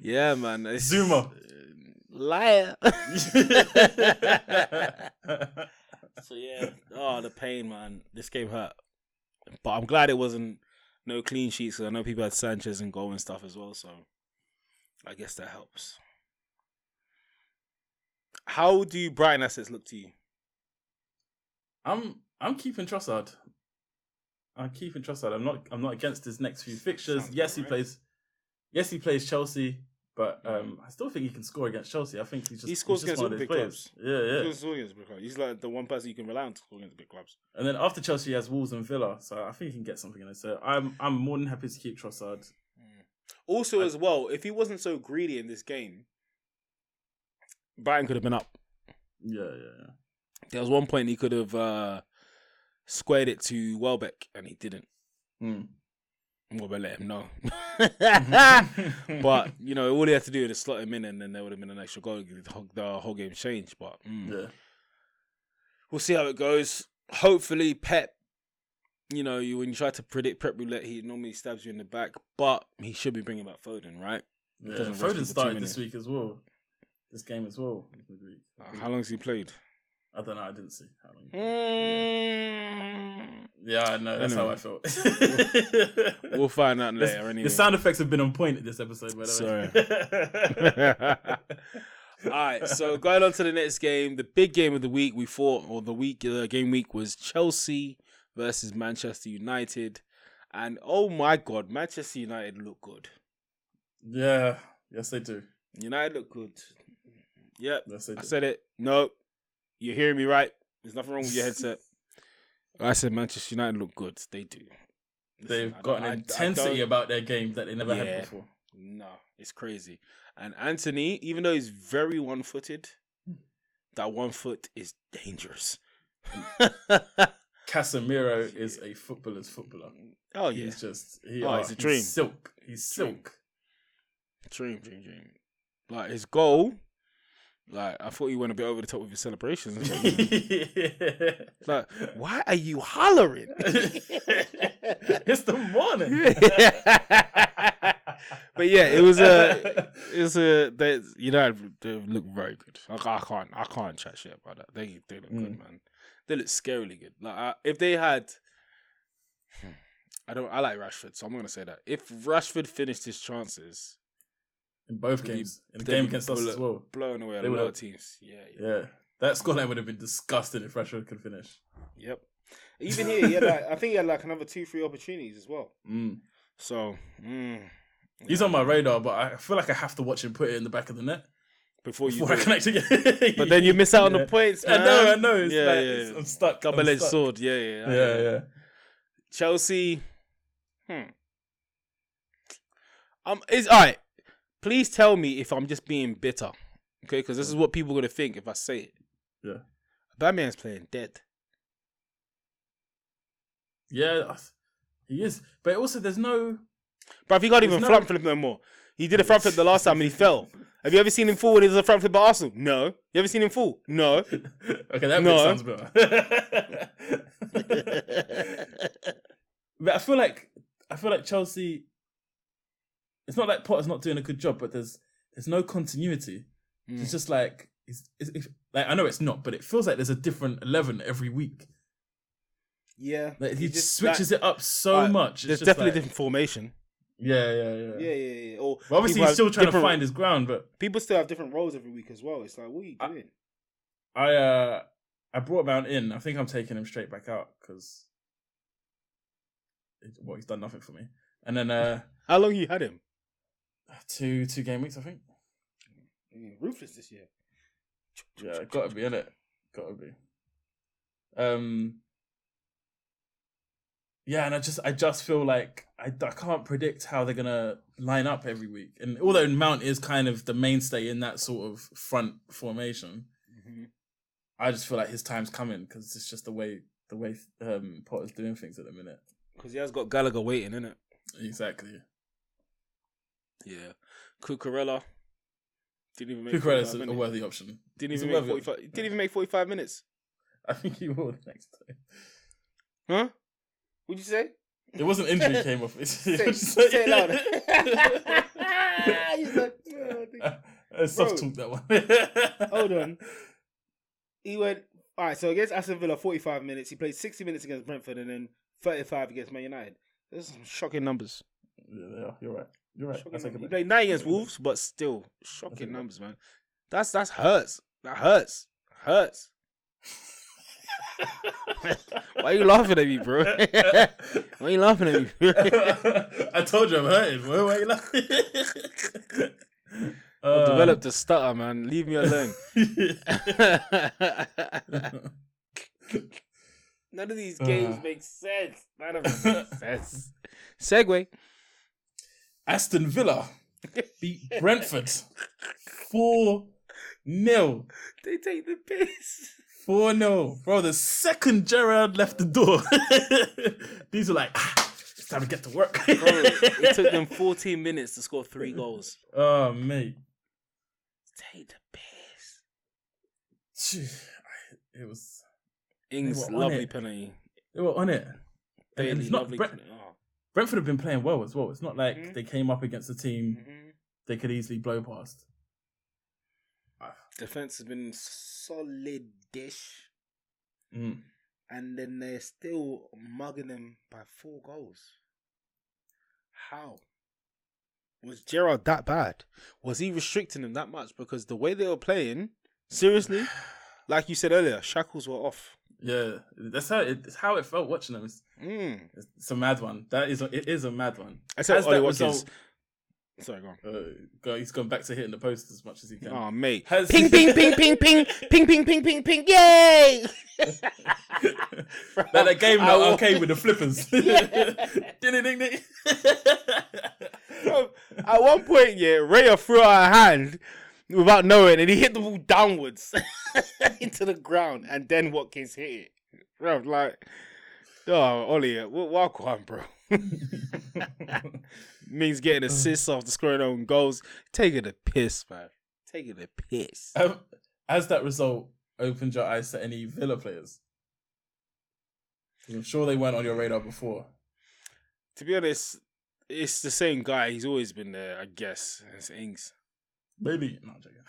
yeah, man. it's- Zouma. Uh, liar. So yeah, oh the pain, man. This game hurt, but I'm glad it wasn't no clean sheets. 'cause I know people had Sanchez and goal and stuff as well, so I guess that helps. How do Brighton assets look to you? I'm I'm keeping Trossard. I'm keeping Trossard. I'm not I'm not against his next few fixtures. Sounds yes, he right. plays. Yes, he plays Chelsea, but um, I still think he can score against Chelsea. I think he's just He scores he's just against all big players. Yeah, yeah. He's scoring against big clubs. He's like the one person you can rely on to score against big clubs. And then after Chelsea, he has Wolves and Villa, so I think he can get something in there. So I'm I'm more than happy to keep Trossard. Also, I- as well, if he wasn't so greedy in this game, Brighton could have been up. Yeah, yeah, yeah. There was one point he could have uh, squared it to Welbeck, and he didn't. Mm. Well, but let him know. but you know, all he had to do is slot him in, and then there would have been an extra goal. The whole, game changed. But mm, yeah. we'll see how it goes. Hopefully, Pep. You know, you when you try to predict Pep roulette, he normally stabs you in the back, but he should be bringing back Foden, right? yeah. doesn't rush people Foden started this week as well. This game as well. Uh, how long's he played? I don't know. I didn't see how long. Mm. Yeah, I know. That's how I Anyway. felt. We'll find out The- later. Anyway. The sound effects have been on point in this episode, by the way. All right, so going on to the next game, the big game of the week we fought, or the week, the game week was Chelsea versus Manchester United, and oh my god, Manchester United look good. yeah, yes, they do. United look good. Yep, Yes, they do. I said it. No, you're hearing me right. There's nothing wrong with your headset. I said Manchester United look good. They do. They've I got an I- I intensity don't- about their game that they never Yeah. had before. No, it's crazy. And Antony, even though he's very one footed, that one foot is dangerous. Casemiro is a footballer's footballer. oh yeah. He's just he, Oh, oh, he's he's a dream. silk. He's Dream. silk. Dream, dream, dream. Like his goal, like I thought you went a bit over the top with your celebrations. like, why are you hollering? it's the morning. but yeah, it was a, it was a. They, United they look very good. I, I can't, I can't chat shit about that. They, they look good, Mm. man. They look scarily good. Like I, if they had, Hmm, I don't, I like Rashford, so I'm gonna say that if Rashford finished his chances, In both be- games, in the game against us as well. blowing away a They lot would've- of teams. Yeah, yeah, Yeah, that scoreline would have been disgusting if Rashford could finish. yep. Even here, he had like, I think he had like another two, three opportunities as well. Mm. So, mm, He's on my radar, but I feel like I have to watch him put it in the back of the net before you, before I it. actually. but then you miss out on the points. I know, I know. It's yeah, like, yeah, it's- I'm stuck. Double edged sword. Yeah, yeah, I Yeah, yeah. Chelsea. Hmm. Um, is all right. Please tell me if I'm just being bitter, okay? Because this is what people are gonna think if I say it. Yeah. Batman's playing dead. Yeah, he is. But also, there's no. But he can't even no- front flip no more. He did a front flip the last time and he fell. Have you ever seen him fall when he does a front flip at Arsenal? No. You ever seen him fall? No. okay, that No. sounds better. but I feel like I feel like Chelsea. It's not like Potter's not doing a good job, but there's there's no continuity. Mm. It's just like it's, it's, it's like I know it's not, but it feels like there's a different eleven every week. yeah. Like he He just- switches it up so Alright, much. It's There's just definitely like- a different formation. Yeah, yeah, yeah. Yeah, yeah, yeah. Or But obviously, he's still trying to find his ground. But People still have different roles every week as well. It's like, what are you I- doing? I uh I brought Mount in. I think I'm taking him straight back out because well, he's done nothing for me. And then uh How long you had him? Two two game weeks, I think. Mm, Ruthless this year. Yeah, gotta be in it. Gotta be. Um. Yeah, and I just I just feel like I, I can't predict how they're gonna line up every week. And although Mount is kind of the mainstay in that sort of front formation, Mhm. I just feel like his time's coming because it's just the way the way um, Potter's doing things at the minute. Because he has got Gallagher waiting, in it. Exactly. Yeah. Cucurella. Didn't even make Cucurella's 45 a worthy option. Didn't even make 45 option. Didn't even make 45 minutes. I think he will the next time. Huh? What'd you say? It wasn't injury came off. It's, Say, say it louder. He's like, I Uh, soft talk that one. Hold on. He went all right. So against Aston Villa, forty-five minutes. He played sixty minutes against Brentford, and then thirty-five against Man United. Those are some shocking numbers. Yeah, they are. You're right. You're right. That's like a played nine against Wolves, but still shocking numbers, man. That's that's hurts. That hurts. Hurts. Why are you laughing at me, bro? Why are you laughing at me? I told you I'm hurting. Bro. Why are you laughing? I've Uh, developed a stutter, man. Leave me alone. None of these games Uh. make sense. None of them make sense. Segway. Aston Villa beat Brentford four 0 They take the piss. 4 0. Bro, the second Gerrard left the door, these are like, ah, it's time to get to work. Bro, it took them 14 minutes to score three goals. Oh, mate. Take the piss. It was. Ings, lovely it. penalty. They were on it. Bailey, it's not lovely Brent- penalty. Oh. Brentford have been playing well as well. It's not like Mhm. they came up against a team Mhm. they could easily blow past. Defense has been solid-ish. Mm. And then they're still mugging them by four goals. How? Was Gerrard that bad? Was he restricting them that much? Because the way they were playing, seriously, like you said earlier, shackles were off. Yeah, that's how it, it's how it felt watching them. It's, Mm. it's a mad one. That is a, it is a mad one. Except Has Ollie Watkins. result- Sorry, go on. Uh, he's gone back to hitting the post as much as he can. Oh, mate. Has- Ping, ping, ping, ping, ping, ping, ping, ping, ping, ping. Yay! like that game I that wa- arcade with the flippers. ding, ding, ding. Bro, At one point, yeah, Raya threw out a hand without knowing, and he hit the ball downwards into the ground, and then Watkins hit it. Bro, like, oh, Ollie, what, what on, bro? Means getting assists after scoring own goals. Take it a piss, man. Take it a piss. Um, has that result opened your eyes to any Villa players? I'm sure they weren't on your radar before. To be honest, it's the same guy. He's always been there, I guess. It's Ings. Maybe. No, joking.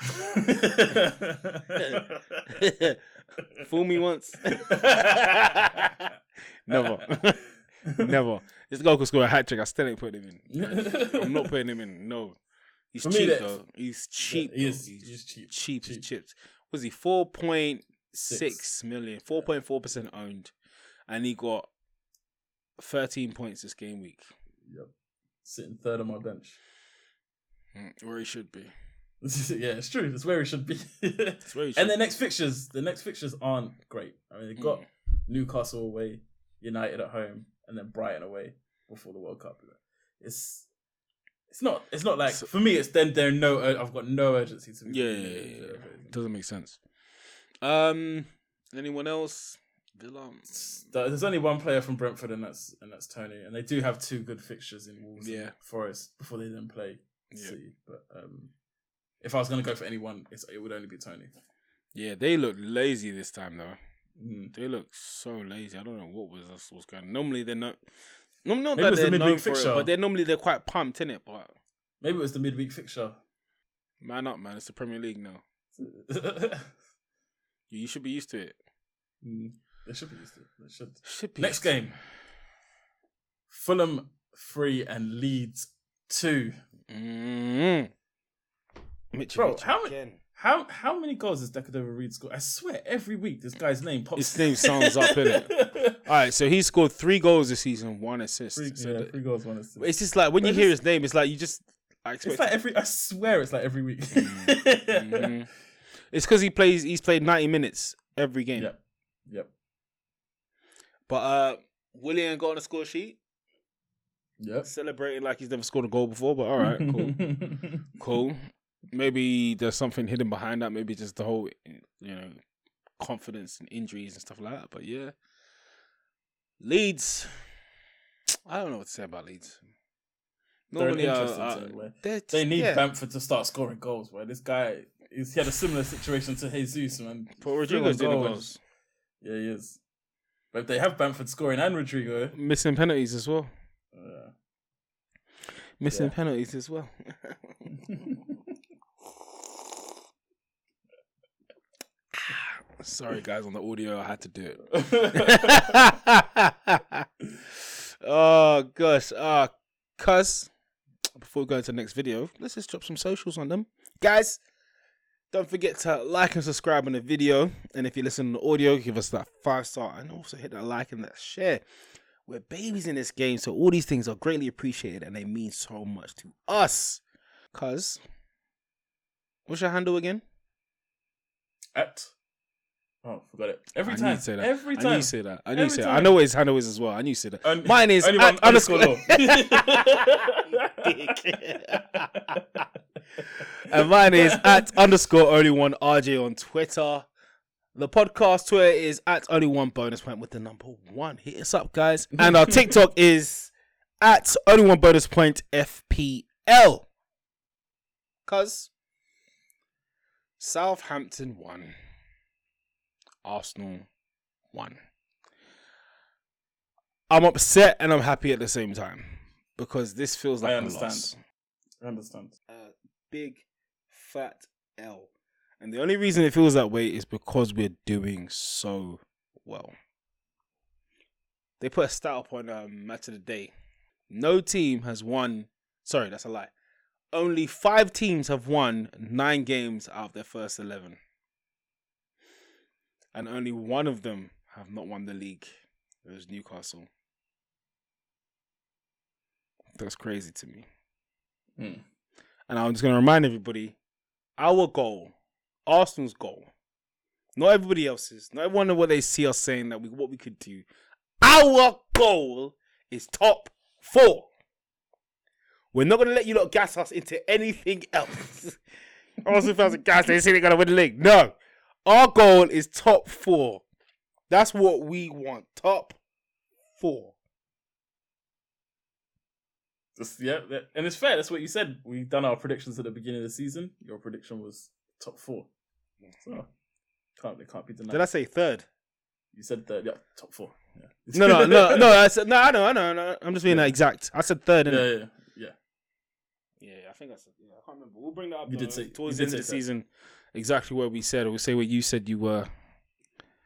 Fool me once. Never. Never. This guy could score a hat trick. I still ain't putting him in. I'm not putting him in. No. He's For cheap that- though. He's cheap. He though. is, He's he's cheap. cheap as cheap. chips. Was he four point Six. six million? Four point four percent owned, and he got thirteen points this game week, Yep. Sitting third on my bench. Mm, where he should be. yeah, it's true. That's where he should be. Where he should. and the next fixtures, the next fixtures aren't great. I mean, they've got Mm. Newcastle away, United at home, and then Brighton away before the World Cup. It's It's not. It's not like So- for me. It's then there no. I've got no urgency to. Yeah, yeah, yeah, yeah. Doesn't make sense. Um, anyone else? Villa. There's only one player from Brentford, and that's and that's Toney. And they do have two good fixtures in Wolves Yeah. Forest before they then play Yeah. City. But um, if I was going to go for anyone, it's, it would only be Toney. Yeah, they look lazy this time though. Mm. They look so lazy. I don't know what was this was going. on. Normally they're not. Normally not Maybe that it's the they're known midweek for it, but they're normally they're quite pumped in it. But Maybe it was the midweek fixture. man up, man. It's the Premier League now. mm. You, you should be used to it. They should be used to it. They should. Should be Next game. Fulham three and Leeds two. it. Mm. Mitrovic Bro, how many- again. How how many goals has De Cordova-Reid scored? I swear every week this guy's name pops. His name sounds up, innit? All right, so he scored three goals this season, one assist. Three, So yeah, that- three goals, one assist. it's just like when you hear his name, it's like you just. I expect. It's like every. I swear it's like every week. Mhm. It's because he plays. He's played ninety minutes every game. Yep. Yep. But uh, Willian got on the score sheet, Yep. celebrating like he's never scored a goal before. But all right, cool, cool. Maybe there's something hidden behind that. Maybe just the whole, you know, confidence and injuries and stuff like that. But yeah, Leeds. I don't know what to say about Leeds. They're Normally, interesting uh, team, they're they need yeah. Bamford to start scoring goals. Where this guy, he's, he had a similar situation to Jesus, man. But Rodrigo's doing on the goals. goals. Yeah, he is. But if they have Bamford scoring and Rodrigo, Missing penalties as well. uh, Missing Yeah. penalties as well. Sorry, guys, on the audio, I had to do it. oh gosh, uh, cuz before we go into the next video, let's just drop some socials on them, guys. Don't forget to like and subscribe on the video, and if you listen to the audio, give us that five star, and also hit that like and that share. We're babies in this game, so all these things are greatly appreciated, and they mean so much to us. Cuz, what's your handle again? at oh, forgot it. Every I knew time, you'd say that. every I time. knew you say that. I knew you Every say that. I know what his handle is as well. I knew you said that. Un- Mine is only at underscore and mine is at underscore only one RJ on Twitter. The podcast Twitter is at only one bonus point with the number one. Hit us up, guys. And our TikTok is at only one bonus point FPL. Cuz Southampton won. Arsenal won. I'm upset and I'm happy at the same time because this feels like I a understand. loss. I understand. A big fat L. And the only reason it feels that way is because we're doing so well. They put a stat up on um, match of the day. No team has won. Sorry, that's a lie. Only five teams have won nine games out of their first 11. And only one of them have not won the league. It was Newcastle. That's crazy to me. Hmm. And I'm just going to remind everybody our goal, Arsenal's goal, not everybody else's, not everyone of what they see us saying that we what we could do. Our goal is top four. We're not going to let you lot gas us into anything else. Arsenal fans are gas, they say they're going to win the league. No. Our goal is top four. That's what we want. Top four. Just, yeah, and it's fair. That's what you said. We've done our predictions at the beginning of the season. Your prediction was top four. So can't it can't be denied. Did I say third? You said third. Yeah, top four. Yeah. No, no, no, no. I said no. I know, I know, I know. I'm just being Yeah. exact. I said third. yeah, yeah, yeah. Yeah, I think I said. Yeah, I can't remember. We'll bring that up. You did uh, say- towards you the did end of the say third. Exactly what we said. We'll say what you said you were.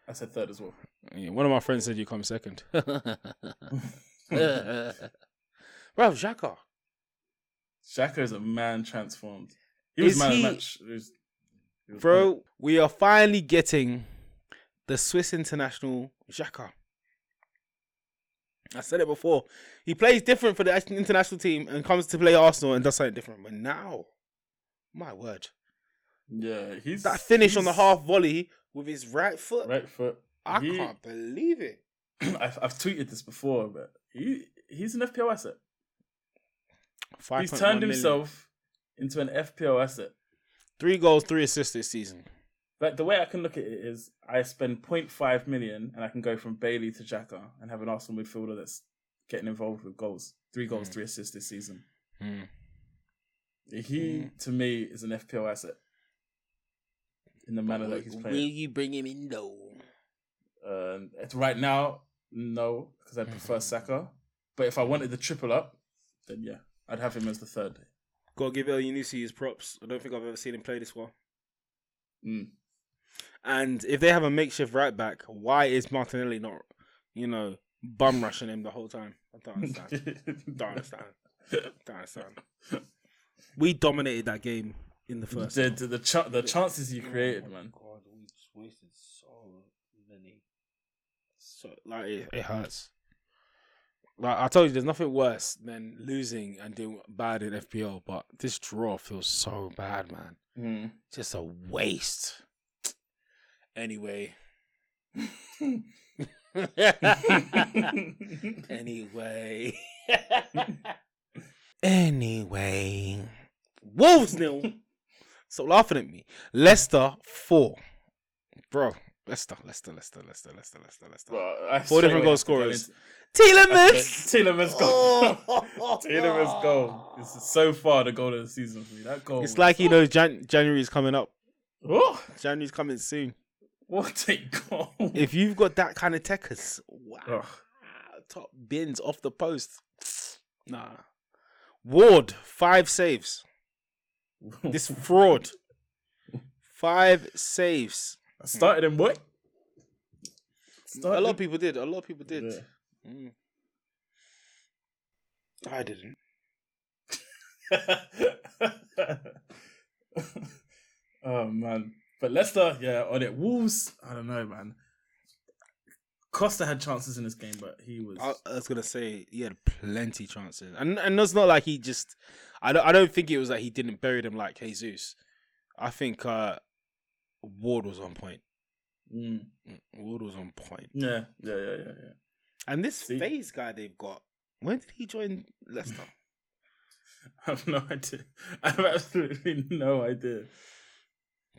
I said third as well. Yeah, one of my friends said you come second. Bro, Xhaka. Shaka is a man transformed. He was Is man of he- match. He was- he was Bro, we are finally getting the Swiss international Xhaka. I said it before. He plays different for the international team and comes to play Arsenal and does something different. But now, my word. Yeah, he's That finish on the half volley with his right foot. right foot. I He- can't believe it. I've, I've tweeted this before, but he he's an FPL asset. Five He's turned himself into an FPL asset. three goals, three assists this season. Like the way I can look at it is, I spend 0.5 million and I can go from Bailey to Xhaka and have an Arsenal midfielder that's getting involved with goals. Three goals, Mm. three assists this season. Hmm. He, Mm. to me, is an FPL asset in the manner that he's Will playing. you bring him in though? It's right now, no, because I prefer Mhm. Saka. But if I wanted the triple up, then yeah, I'd have him as the third. Gotta give Elyounoussi his props. I don't think I've ever seen him play this well. Mm. And if they have a makeshift right back, why is Martinelli not, you know, bum rushing him the whole time? I don't understand. don't understand. Don't understand. We dominated that game in the first. the the the, ch- the chances you created, Oh my man. God, we just wasted so many. So like it, it hurts. Like I told you, there's nothing worse than losing and doing bad in FPL, but this draw feels so bad, man. Mm. Just a waste. Anyway. anyway. anyway. Wolves nil. Stop laughing at me. Leicester four. Bro, Leicester, Leicester, Leicester, Leicester, Leicester, Leicester, Leicester. I Four different goal have to go scorers. Tielemans! Tielemans goal. Tielemans goal. This is so far the goal of the season for me. That goal. It's like he knows Jan- January's coming up. Oh, January's coming soon. what a goal! If you've got that kind of techers, wow. Ugh. Top bins off the post. Nah. Ward, five saves. This fraud. Five saves. I started him, boy. A lot of people did. A lot of people did. Yeah. Mm. I didn't. oh man, but Leicester, yeah, on it. Wolves, I don't know, man. Costa had chances in this game, but he was. I, I was gonna say he had plenty chances, and and it's not like he just. I don't. I don't think it was that he didn't bury them like Jesus. I think uh Ward was on point. Mm. Mm, Ward was on point. Yeah, yeah, yeah, yeah, yeah. And this See? Faes guy they've got. When did he join Leicester? I have no idea. I have absolutely no idea.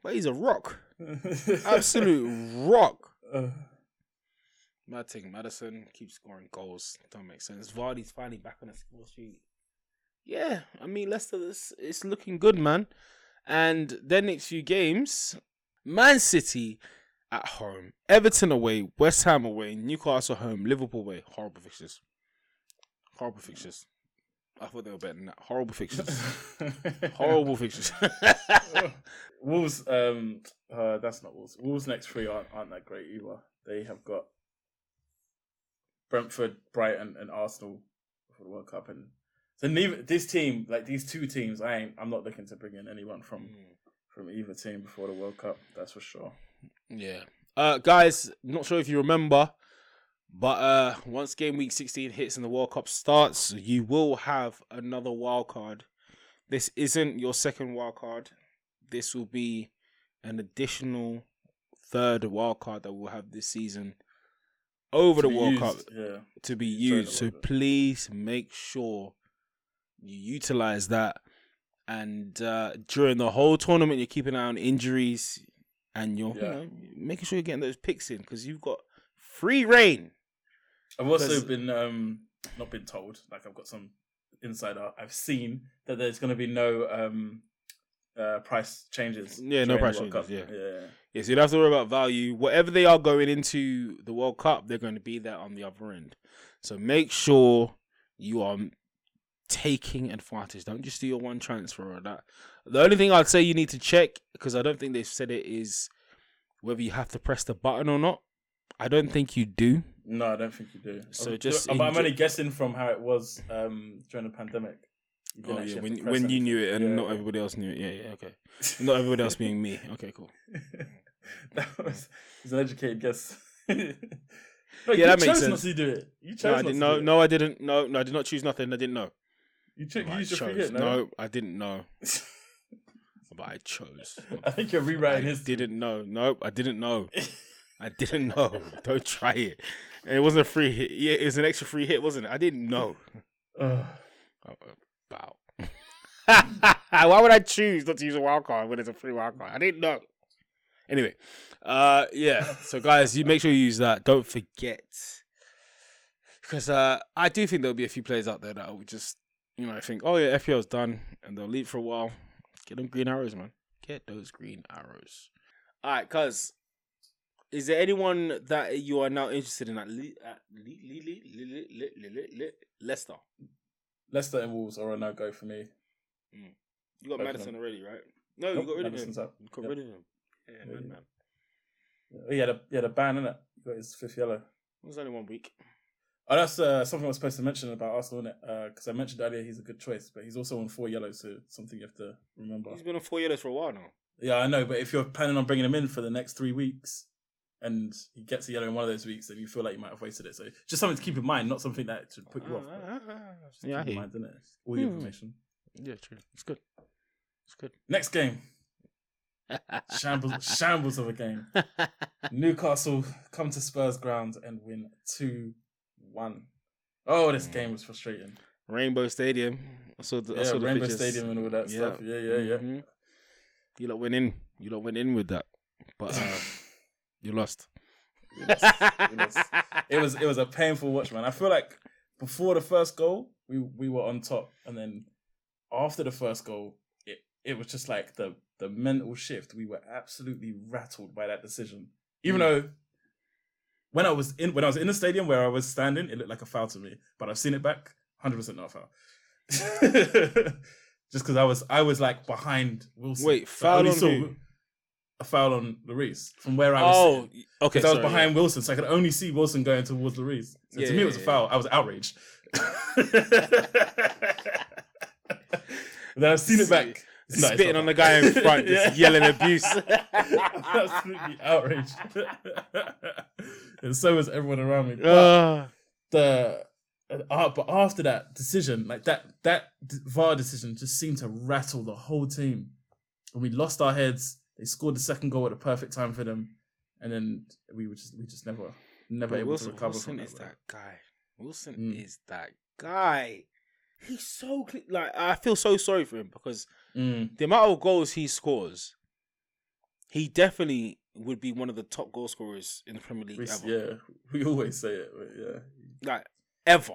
but he's a rock, absolute rock. Uh, Mad thing, Maddison keeps scoring goals. Don't make sense. Vardy's finally back on the score sheet. Yeah, I mean Leicester, it's, it's looking good, man. And their next few games, Man City at home, Everton away, West Ham away, Newcastle home, Liverpool away. Horrible fixtures. Horrible fixtures. I thought they were better than that. Horrible fixtures. Horrible fixtures. Wolves, um, uh, that's not Wolves. Wolves' next three aren't, aren't that great either. They have got Brentford, Brighton, and Arsenal for the World Cup, and so neither this team, like these two teams, I ain't. I'm not looking to bring in anyone from from either team before the World Cup. That's for sure. Yeah. Uh guys, not sure if you remember, but uh once game week 16 hits and the World Cup starts, you will have another wild card. This isn't your second wild card. This will be an additional third wild card that we'll have this season over To the World used, Cup yeah. to be used. So please make sure you utilize that. And uh, during the whole tournament, you're keeping an eye on injuries and you're you know, making sure you're getting those picks in because you've got free reign. I've also been um not been told, like I've got some insider. I've seen that there's going to be no um uh price changes. Yeah, no price changes, Cup. yeah. Yes, you don't have to worry about value. Whatever they are going into the World Cup, they're going to be there on the other end. So make sure you are taking advantage. Don't just do your one transfer or that. The only thing I'd say you need to check because I don't think they've said it is whether you have to press the button or not. I don't think you do. No, I don't think you do. So I'm- just I'm, I'm only guessing from how it was um during the pandemic. Oh yeah, when when you knew it and Yeah. not everybody else knew it. Yeah, yeah, okay. Not everybody else being me. Okay, cool. that was, was an educated guess. Yeah, you that makes chose sense. not to do it. You chose No, I not didn't. to No, do it. no, I didn't. No, no, I did not choose nothing. I didn't know. You, But you I used your free chose. hit, no? No, I didn't know. But I chose. I think you're rewriting I history. didn't know. Nope, I didn't know. I didn't know. Don't try it. And it wasn't a free hit. Yeah, it was an extra free hit, wasn't it? I didn't know. Uh, wow. Why would I choose not to use a wild card when it's a free wild card? I didn't know. Anyway, uh, yeah. So guys, you make sure you use that. Don't forget, because uh, I do think there'll be a few players out there that will just, you might think, oh yeah, FPL's done, and they'll leave for a while. Get them green arrows, man. Get those green arrows. All right, cuz is there anyone that you are now interested in at, Leicester? Leicester and Wolves are a no go for me. Mm. You got Open Maddison already, right? No, nope, you got rid Maddison's him. Up. You got yep. rid of him. Yeah, yeah, man. Yeah. He had a he had a ban in it. He got his fifth yellow. It was only one week. Oh, that's uh, something I was supposed to mention about Arsenal, is Because uh, I mentioned earlier he's a good choice, but he's also on four yellows, so something you have to remember. He's been on four yellows for a while now. Yeah, I know, but if you're planning on bringing him in for the next three weeks, and he gets a yellow in one of those weeks, then you feel like you might have wasted it. So just something to keep in mind, not something that should put you off. but ah, ah, ah, just yeah, I keep in mind, isn't it? All your Hmm. information. yeah, true. It's good. It's good. Next game, shambles, shambles of a game. Newcastle come to Spurs ground and win two one. Oh, this game was frustrating. Rainbow Stadium. I saw the, I Yeah, saw the Rainbow pictures. Stadium and all that stuff. Yeah, yeah, yeah. Mhm. You lot went in. You lot went in with that, but uh, you lost. We lost. We lost. it was it was a painful watch, man. I feel like before the first goal, we we were on top, and then after the first goal, it it was just like the the mental shift. We were absolutely rattled by that decision, even Mm. though. When I was in when I was in the stadium where I was standing, it looked like a foul to me. But I've seen it back, hundred percent not a foul. Just because I was I was like behind Wilson. Wait, I foul on saw who? A foul on Lloris from where I was. Oh, sitting. okay. Because I was sorry, behind Wilson, so I could only see Wilson going towards Lloris. So Yeah, to me, it was a yeah, foul. I was outraged. then I've seen it back. Yeah. No, Spitting on the guy in front, just Yeah. yelling abuse. Absolutely outraged. and so was everyone around me. But Uh, the uh, but after that decision, like that that d- VAR decision just seemed to rattle the whole team. And we lost our heads. They scored the second goal at the perfect time for them, and then we were just we just never never but able Wilson, to recover Wilson from that. is bro. that guy. Wilson Mm. is that guy. He's so like I feel so sorry for him because Mm, the amount of goals he scores, he definitely would be one of the top goal scorers in the Premier League we, ever. yeah, we always say it, but yeah. Like ever.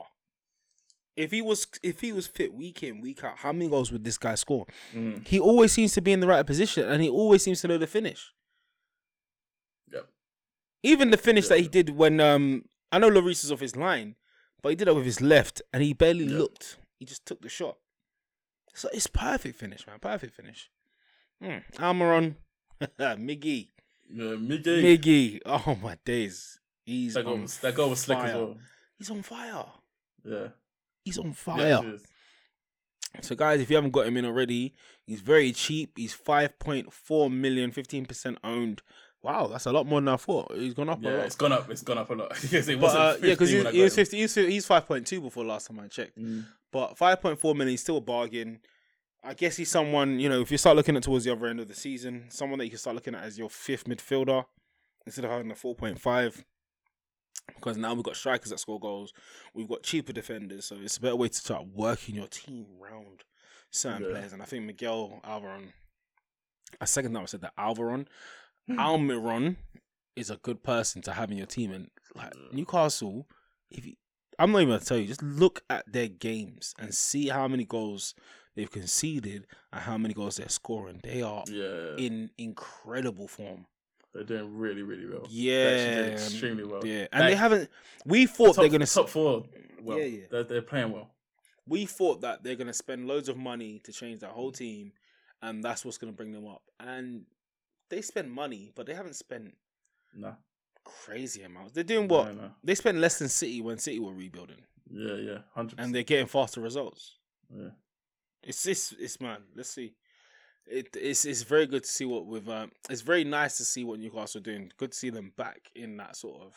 If he was if he was fit week in week out, how many goals would this guy score? Mm, He always seems to be in the right position, and he always seems to know the finish. Yep. Even the finish that he did when um I know Lloris is off his line, but he did it with his left, and he barely Yeah. looked. He just took the shot. So it's perfect finish, man. Perfect finish. Mm. Almiron, Miggy, yeah, Miggy. Miggy. Oh my days, he's That on was, that goal was slick as well. He's on fire. Yeah. He's on fire. is. So, guys, if you haven't got him in already, he's very cheap. He's 5.4 million, 15% owned. Wow, that's a lot more than I thought. He's gone up a Yeah, lot. it's gone up. It's gone up a lot because it But, wasn't. uh, yeah, because 15 he, was him. 50, he's, he's 5.2 before last time I checked. Mm. But 5.4 million is still a bargain. I guess he's someone, you know, if you start looking at towards the other end of the season, someone that you can start looking at as your fifth midfielder instead of having a 4.5. Because now we've got strikers that score goals, we've got cheaper defenders, so it's a better way to start working your team around certain Yeah. players. And I think Miguel Alvaron, a second time I said that Alvaron, Hmm. Almiron is a good person to have in your team. And like Newcastle, if you, I'm not even gonna tell you, just look at their games and see how many goals they've conceded and how many goals they're scoring. They are Yeah, in incredible form. they're doing really, really well. They're Yeah, doing extremely well. yeah, and they haven't. We thought top, they're gonna. top four. Well, Yeah, yeah. They're, they're playing well. We thought that they're gonna spend loads of money to change that whole team, and that's what's gonna bring them up. And they spend money, but they haven't spent Nah, crazy amounts. They're doing what? They spent less than City when City were rebuilding, Yeah, yeah, hundred. and they're getting faster results. yeah. It's this, it's man. Let's see. It, it's it's very good to see what with um. It's very nice to see what Newcastle are doing. Good to see them back in that sort of,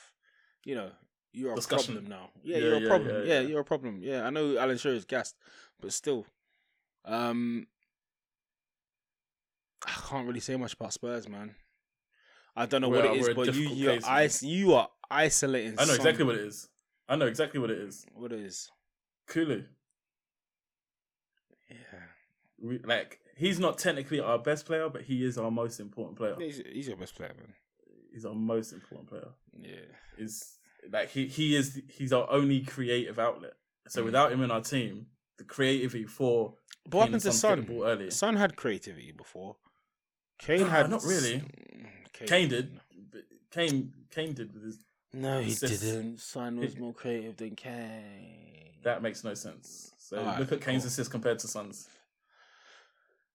you know, you're a Discussion. problem now. Yeah, Yeah, you're a problem. yeah, Yeah, yeah. you're a problem. Yeah, I know Alan Shearer is gassed, but still, um, I can't really say much about Spurs, man. I don't know We're- what it is, but you you are is- you are isolating. I know exactly some- what it is. I know exactly what it is. what it is. Kulu. Yeah. we, like he's not technically our best player, but he is our most important player. He's, he's your best player, man. He's our most important player. Yeah. Is like he he is he's our only creative outlet. So Mm. without him in our team, the creativity for But what happened to Son to get Son? the ball early. Son had creativity before. Kane Nah, had not really. Mm, Kane did. But Kane Kane did with his No, he Assists. didn't. Son was more creative than Kane. that makes no sense. So Alright, look at Kane's cool. assist compared to Son's.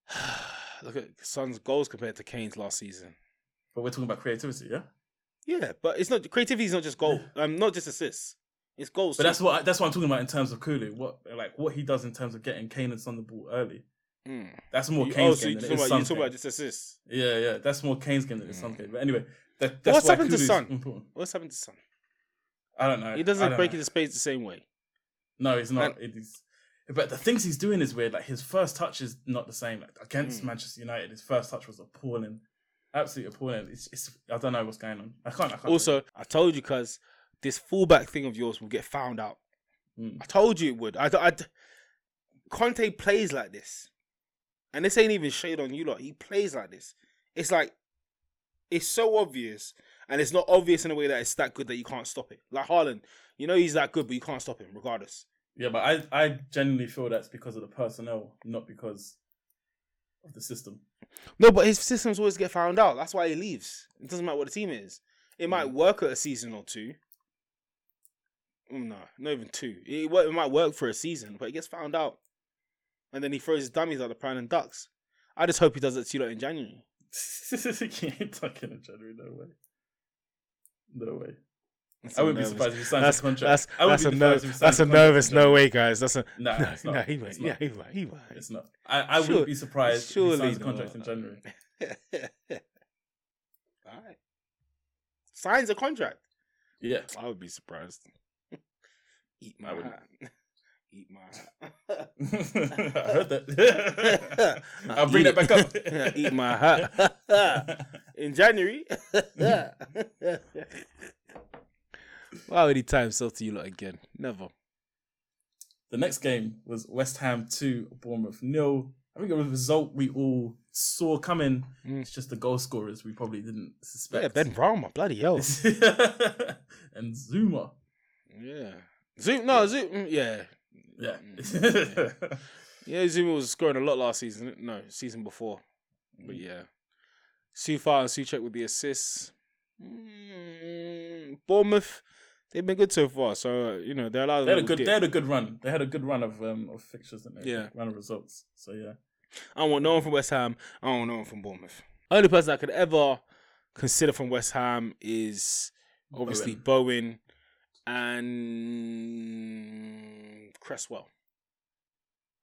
Look at Son's goals compared to Kane's last season. But we're talking about creativity, yeah. Yeah, but it's not creativity. Is not just goal. Um, not just assists. It's goals. But too. that's what I, that's what I'm talking about in terms of Kulu. What like what he does in terms of getting Kane and Son the ball early. Mm. That's more You- Kane's oh, so game you're than talking it is about, you're talking about just assists. Yeah, yeah, that's more Kane's game than it's Son's Mm. game. But anyway, that, that's What's why happened to Kulu's Son? important. What's happened to Son? I don't know. He doesn't don't break know. into space the same way. No, he's not. And- It is, but the things he's doing is weird. Like his first touch is not the same. Like against Mm. Manchester United, his first touch was appalling, absolutely appalling. It's, it's I don't know what's going on. I can't. I can't Also, I told you because this fullback thing of yours will get found out. Mm. I told you it would. I, I, Conte plays like this, and this ain't even shade on you lot. He plays like this. It's like it's so obvious, and it's not obvious in a way that it's that good that you can't stop it. Like Haaland, you know he's that good, but you can't stop him regardless. Yeah, but I I genuinely feel that's because of the personnel, not because of the system. No, but his systems always get found out. That's why he leaves. It doesn't matter what the team is. It might Mm. work at a season or two. Mm, No, not even two. It, it might work for a season, but it gets found out. And then he throws his dummies out the and ducks. I just hope he does it to you lot in January. he ain't talking in January. No way. No way. That's I a wouldn't be surprised if he signs That's a contract. that's that's a ner- if he signs that's a contract in nervous no way, guys. That's a Nah, no, it's not. no, he won't. Yeah, he won't. He won't. It's not. I, I Sure- wouldn't be surprised if he surely signs a contract in. January. All right. Signs a contract. Yeah. I would be surprised. Eat my I. Eat my hat. I heard that. I'll bring Eat that back up. Eat my hat. In January. Why would he tie himself to you lot again? Never. The next game was West Ham 2, Bournemouth nil. I think it was a result we all saw coming. Mm. It's just the goal scorers we probably didn't suspect. Yeah, Benrahma, bloody hell. and Zouma. Yeah. Zoom, no, Zoom, mm, yeah. Yeah. Yeah. Yeah, Zouma was scoring a lot last season. No, season before. But Mm. yeah. Sufar and Soucek with the assists. Mm, Bournemouth, they've been good so far. So, you know, they're allowed they had a good dip. they had a good run. They had a good run of um of fixtures, didn't they? Yeah. Run of results. So yeah. I don't want no one from West Ham. I don't want no one from Bournemouth. Only person I could ever consider from West Ham is obviously Bowen, and Cresswell.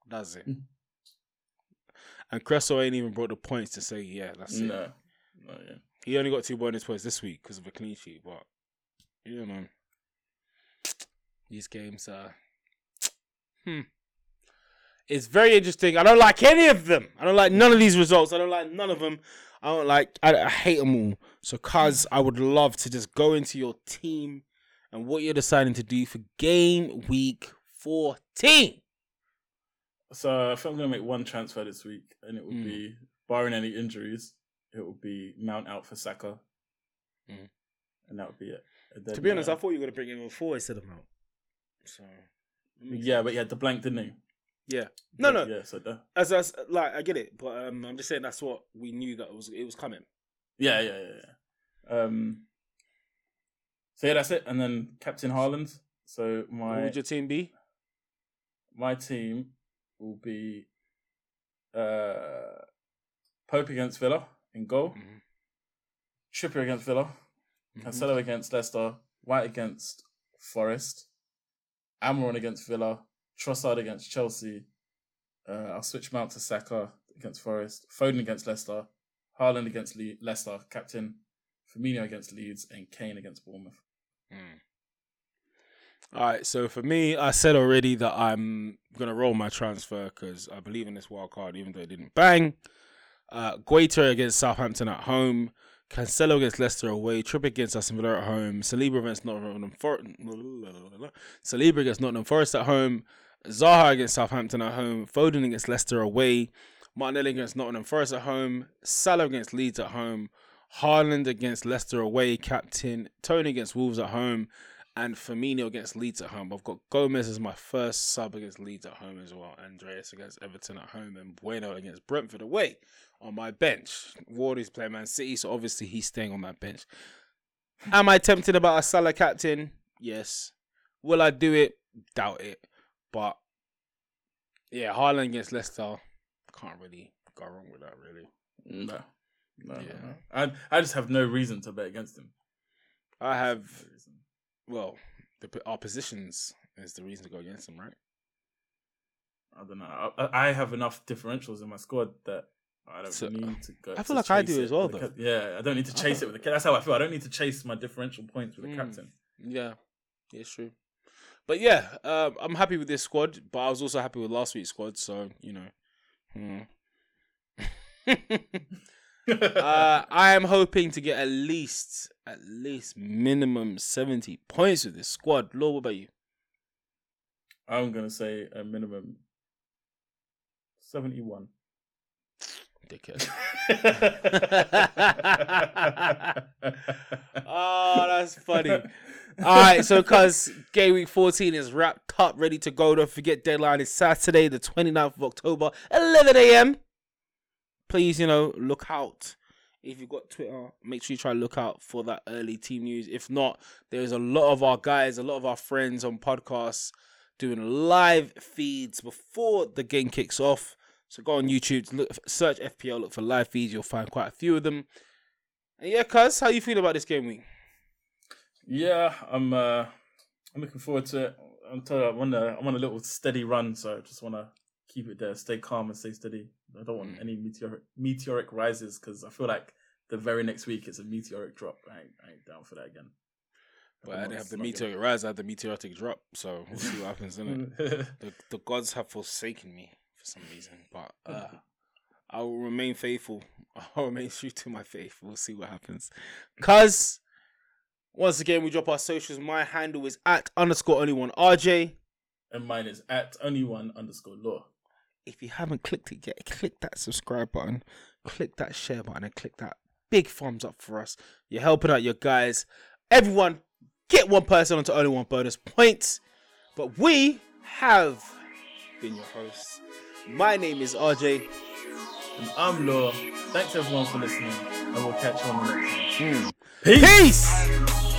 That's it. Mm. And Cresswell ain't even brought the points to say, yeah, that's it. No. No, yeah. He only got two bonus points this week because of a clean sheet, but you know, these games are. Hmm. It's very interesting. I don't like any of them. I don't like none of these results. I don't like none of them. I don't like. I, I hate them all. So, cuz I would love to just go into your team and what you're deciding to do for game week 14. So I think I'm gonna make one transfer this week, and it would Mm. be barring any injuries, it would be Mount out for Saka, Mm. and that would be it. Then, To be honest, uh, I thought you were gonna bring him on four instead of Mount. So yeah, but he had the blank, didn't he? yeah. No, no. Yeah, so the, As as like I get it, but um, I'm just saying that's what we knew that it was it was coming. yeah, yeah, yeah, yeah. Um. So yeah, that's it, and then Captain Haaland. So my. What would your team be? My team will be uh Pope against Villa in goal, Mhm. Trippier against Villa, Mhm. Cancelo against Leicester, White against Forest, Almiron against Villa, Trossard against Chelsea. Uh, I'll switch Mount to Saka against Forest, Foden against Leicester, Haaland against Le- Leicester, captain, Firmino against Leeds, and Kane against Bournemouth. Mm. All right, so for me, I said already that I'm gonna roll my transfer because I believe in this wild card, even though it didn't bang. Uh, Guaita against Southampton at home, Cancelo against Leicester away, Tripp against Aston Villa at home, Saliba against Nottingham For- Saliba against Nottingham Forest at home, Zaha against Southampton at home, Foden against Leicester away, Martinelli against Nottingham Forest at home, Salah against Leeds at home, Haaland against Leicester away, captain, Toney against Wolves at home, and Firmino against Leeds at home. I've got Gomez as my first sub against Leeds at home as well, Andreas against Everton at home, and Bueno against Brentford away on my bench. Ward is playing Man City, so obviously he's staying on that bench. Am I tempted about a Salah captain? Yes. Will I do it? Doubt it. But yeah, Haaland against Leicester can't really go wrong with that. Really, mm, No, no, Yeah. no, no. I I just have no reason to bet against him. I have. Well, the, our positions is the reason to go against them, right? I don't know. I, I have enough differentials in my squad that I don't So, need to go. I feel to like I chase do it as well, with the though. cap- Yeah, I don't need to chase it with the. ca- That's how I feel. I don't need to chase my differential points with the Mm. captain. Yeah, yeah, it's true. But yeah, um, I'm happy with this squad. But I was also happy with last week's squad. So you know, hmm. uh, I am hoping to get at least, at least minimum seventy points with this squad. Law, what about you? I'm gonna say a minimum seventy-one. Dickhead. oh, that's funny. All right, so because game week 14 is wrapped up, ready to go. Don't forget, deadline is Saturday, the 29th of October, 11 a.m. Please, you know, look out. If you've got Twitter, make sure you try to look out for that early team news. If not, there's a lot of our guys, a lot of our friends on podcasts doing live feeds before the game kicks off. So go on YouTube, look, search FPL, look for live feeds. You'll find quite a few of them. And yeah, cuz, how you feel about this game week? yeah, I'm. uh I'm looking forward to it. I'm you, I'm on a, I'm on a little steady run, so I just want to keep it there, stay calm and stay steady. I don't want Mm. any meteoric meteoric rises because I feel like the very next week it's a meteoric drop. I ain't, I ain't down for that again. But I didn't have the meteoric rise, I had the meteoric drop. So we'll see what happens, innit? gonna- The, the gods have forsaken me for some reason. But uh, I will remain faithful. I'll remain true to my faith. We'll see what happens. Cuz, once again, we drop our socials. My handle is at underscore only one RJ. and mine is at only one underscore law. If you haven't clicked it yet, click that subscribe button, click that share button, and click that big thumbs up for us. You're helping out your guys. Everyone, get one person onto only one bonus points. But we have been your hosts. My name is RJ. And I'm Law. Thanks everyone for listening, and we'll catch you on the next one. Hmm. Peace. Peace!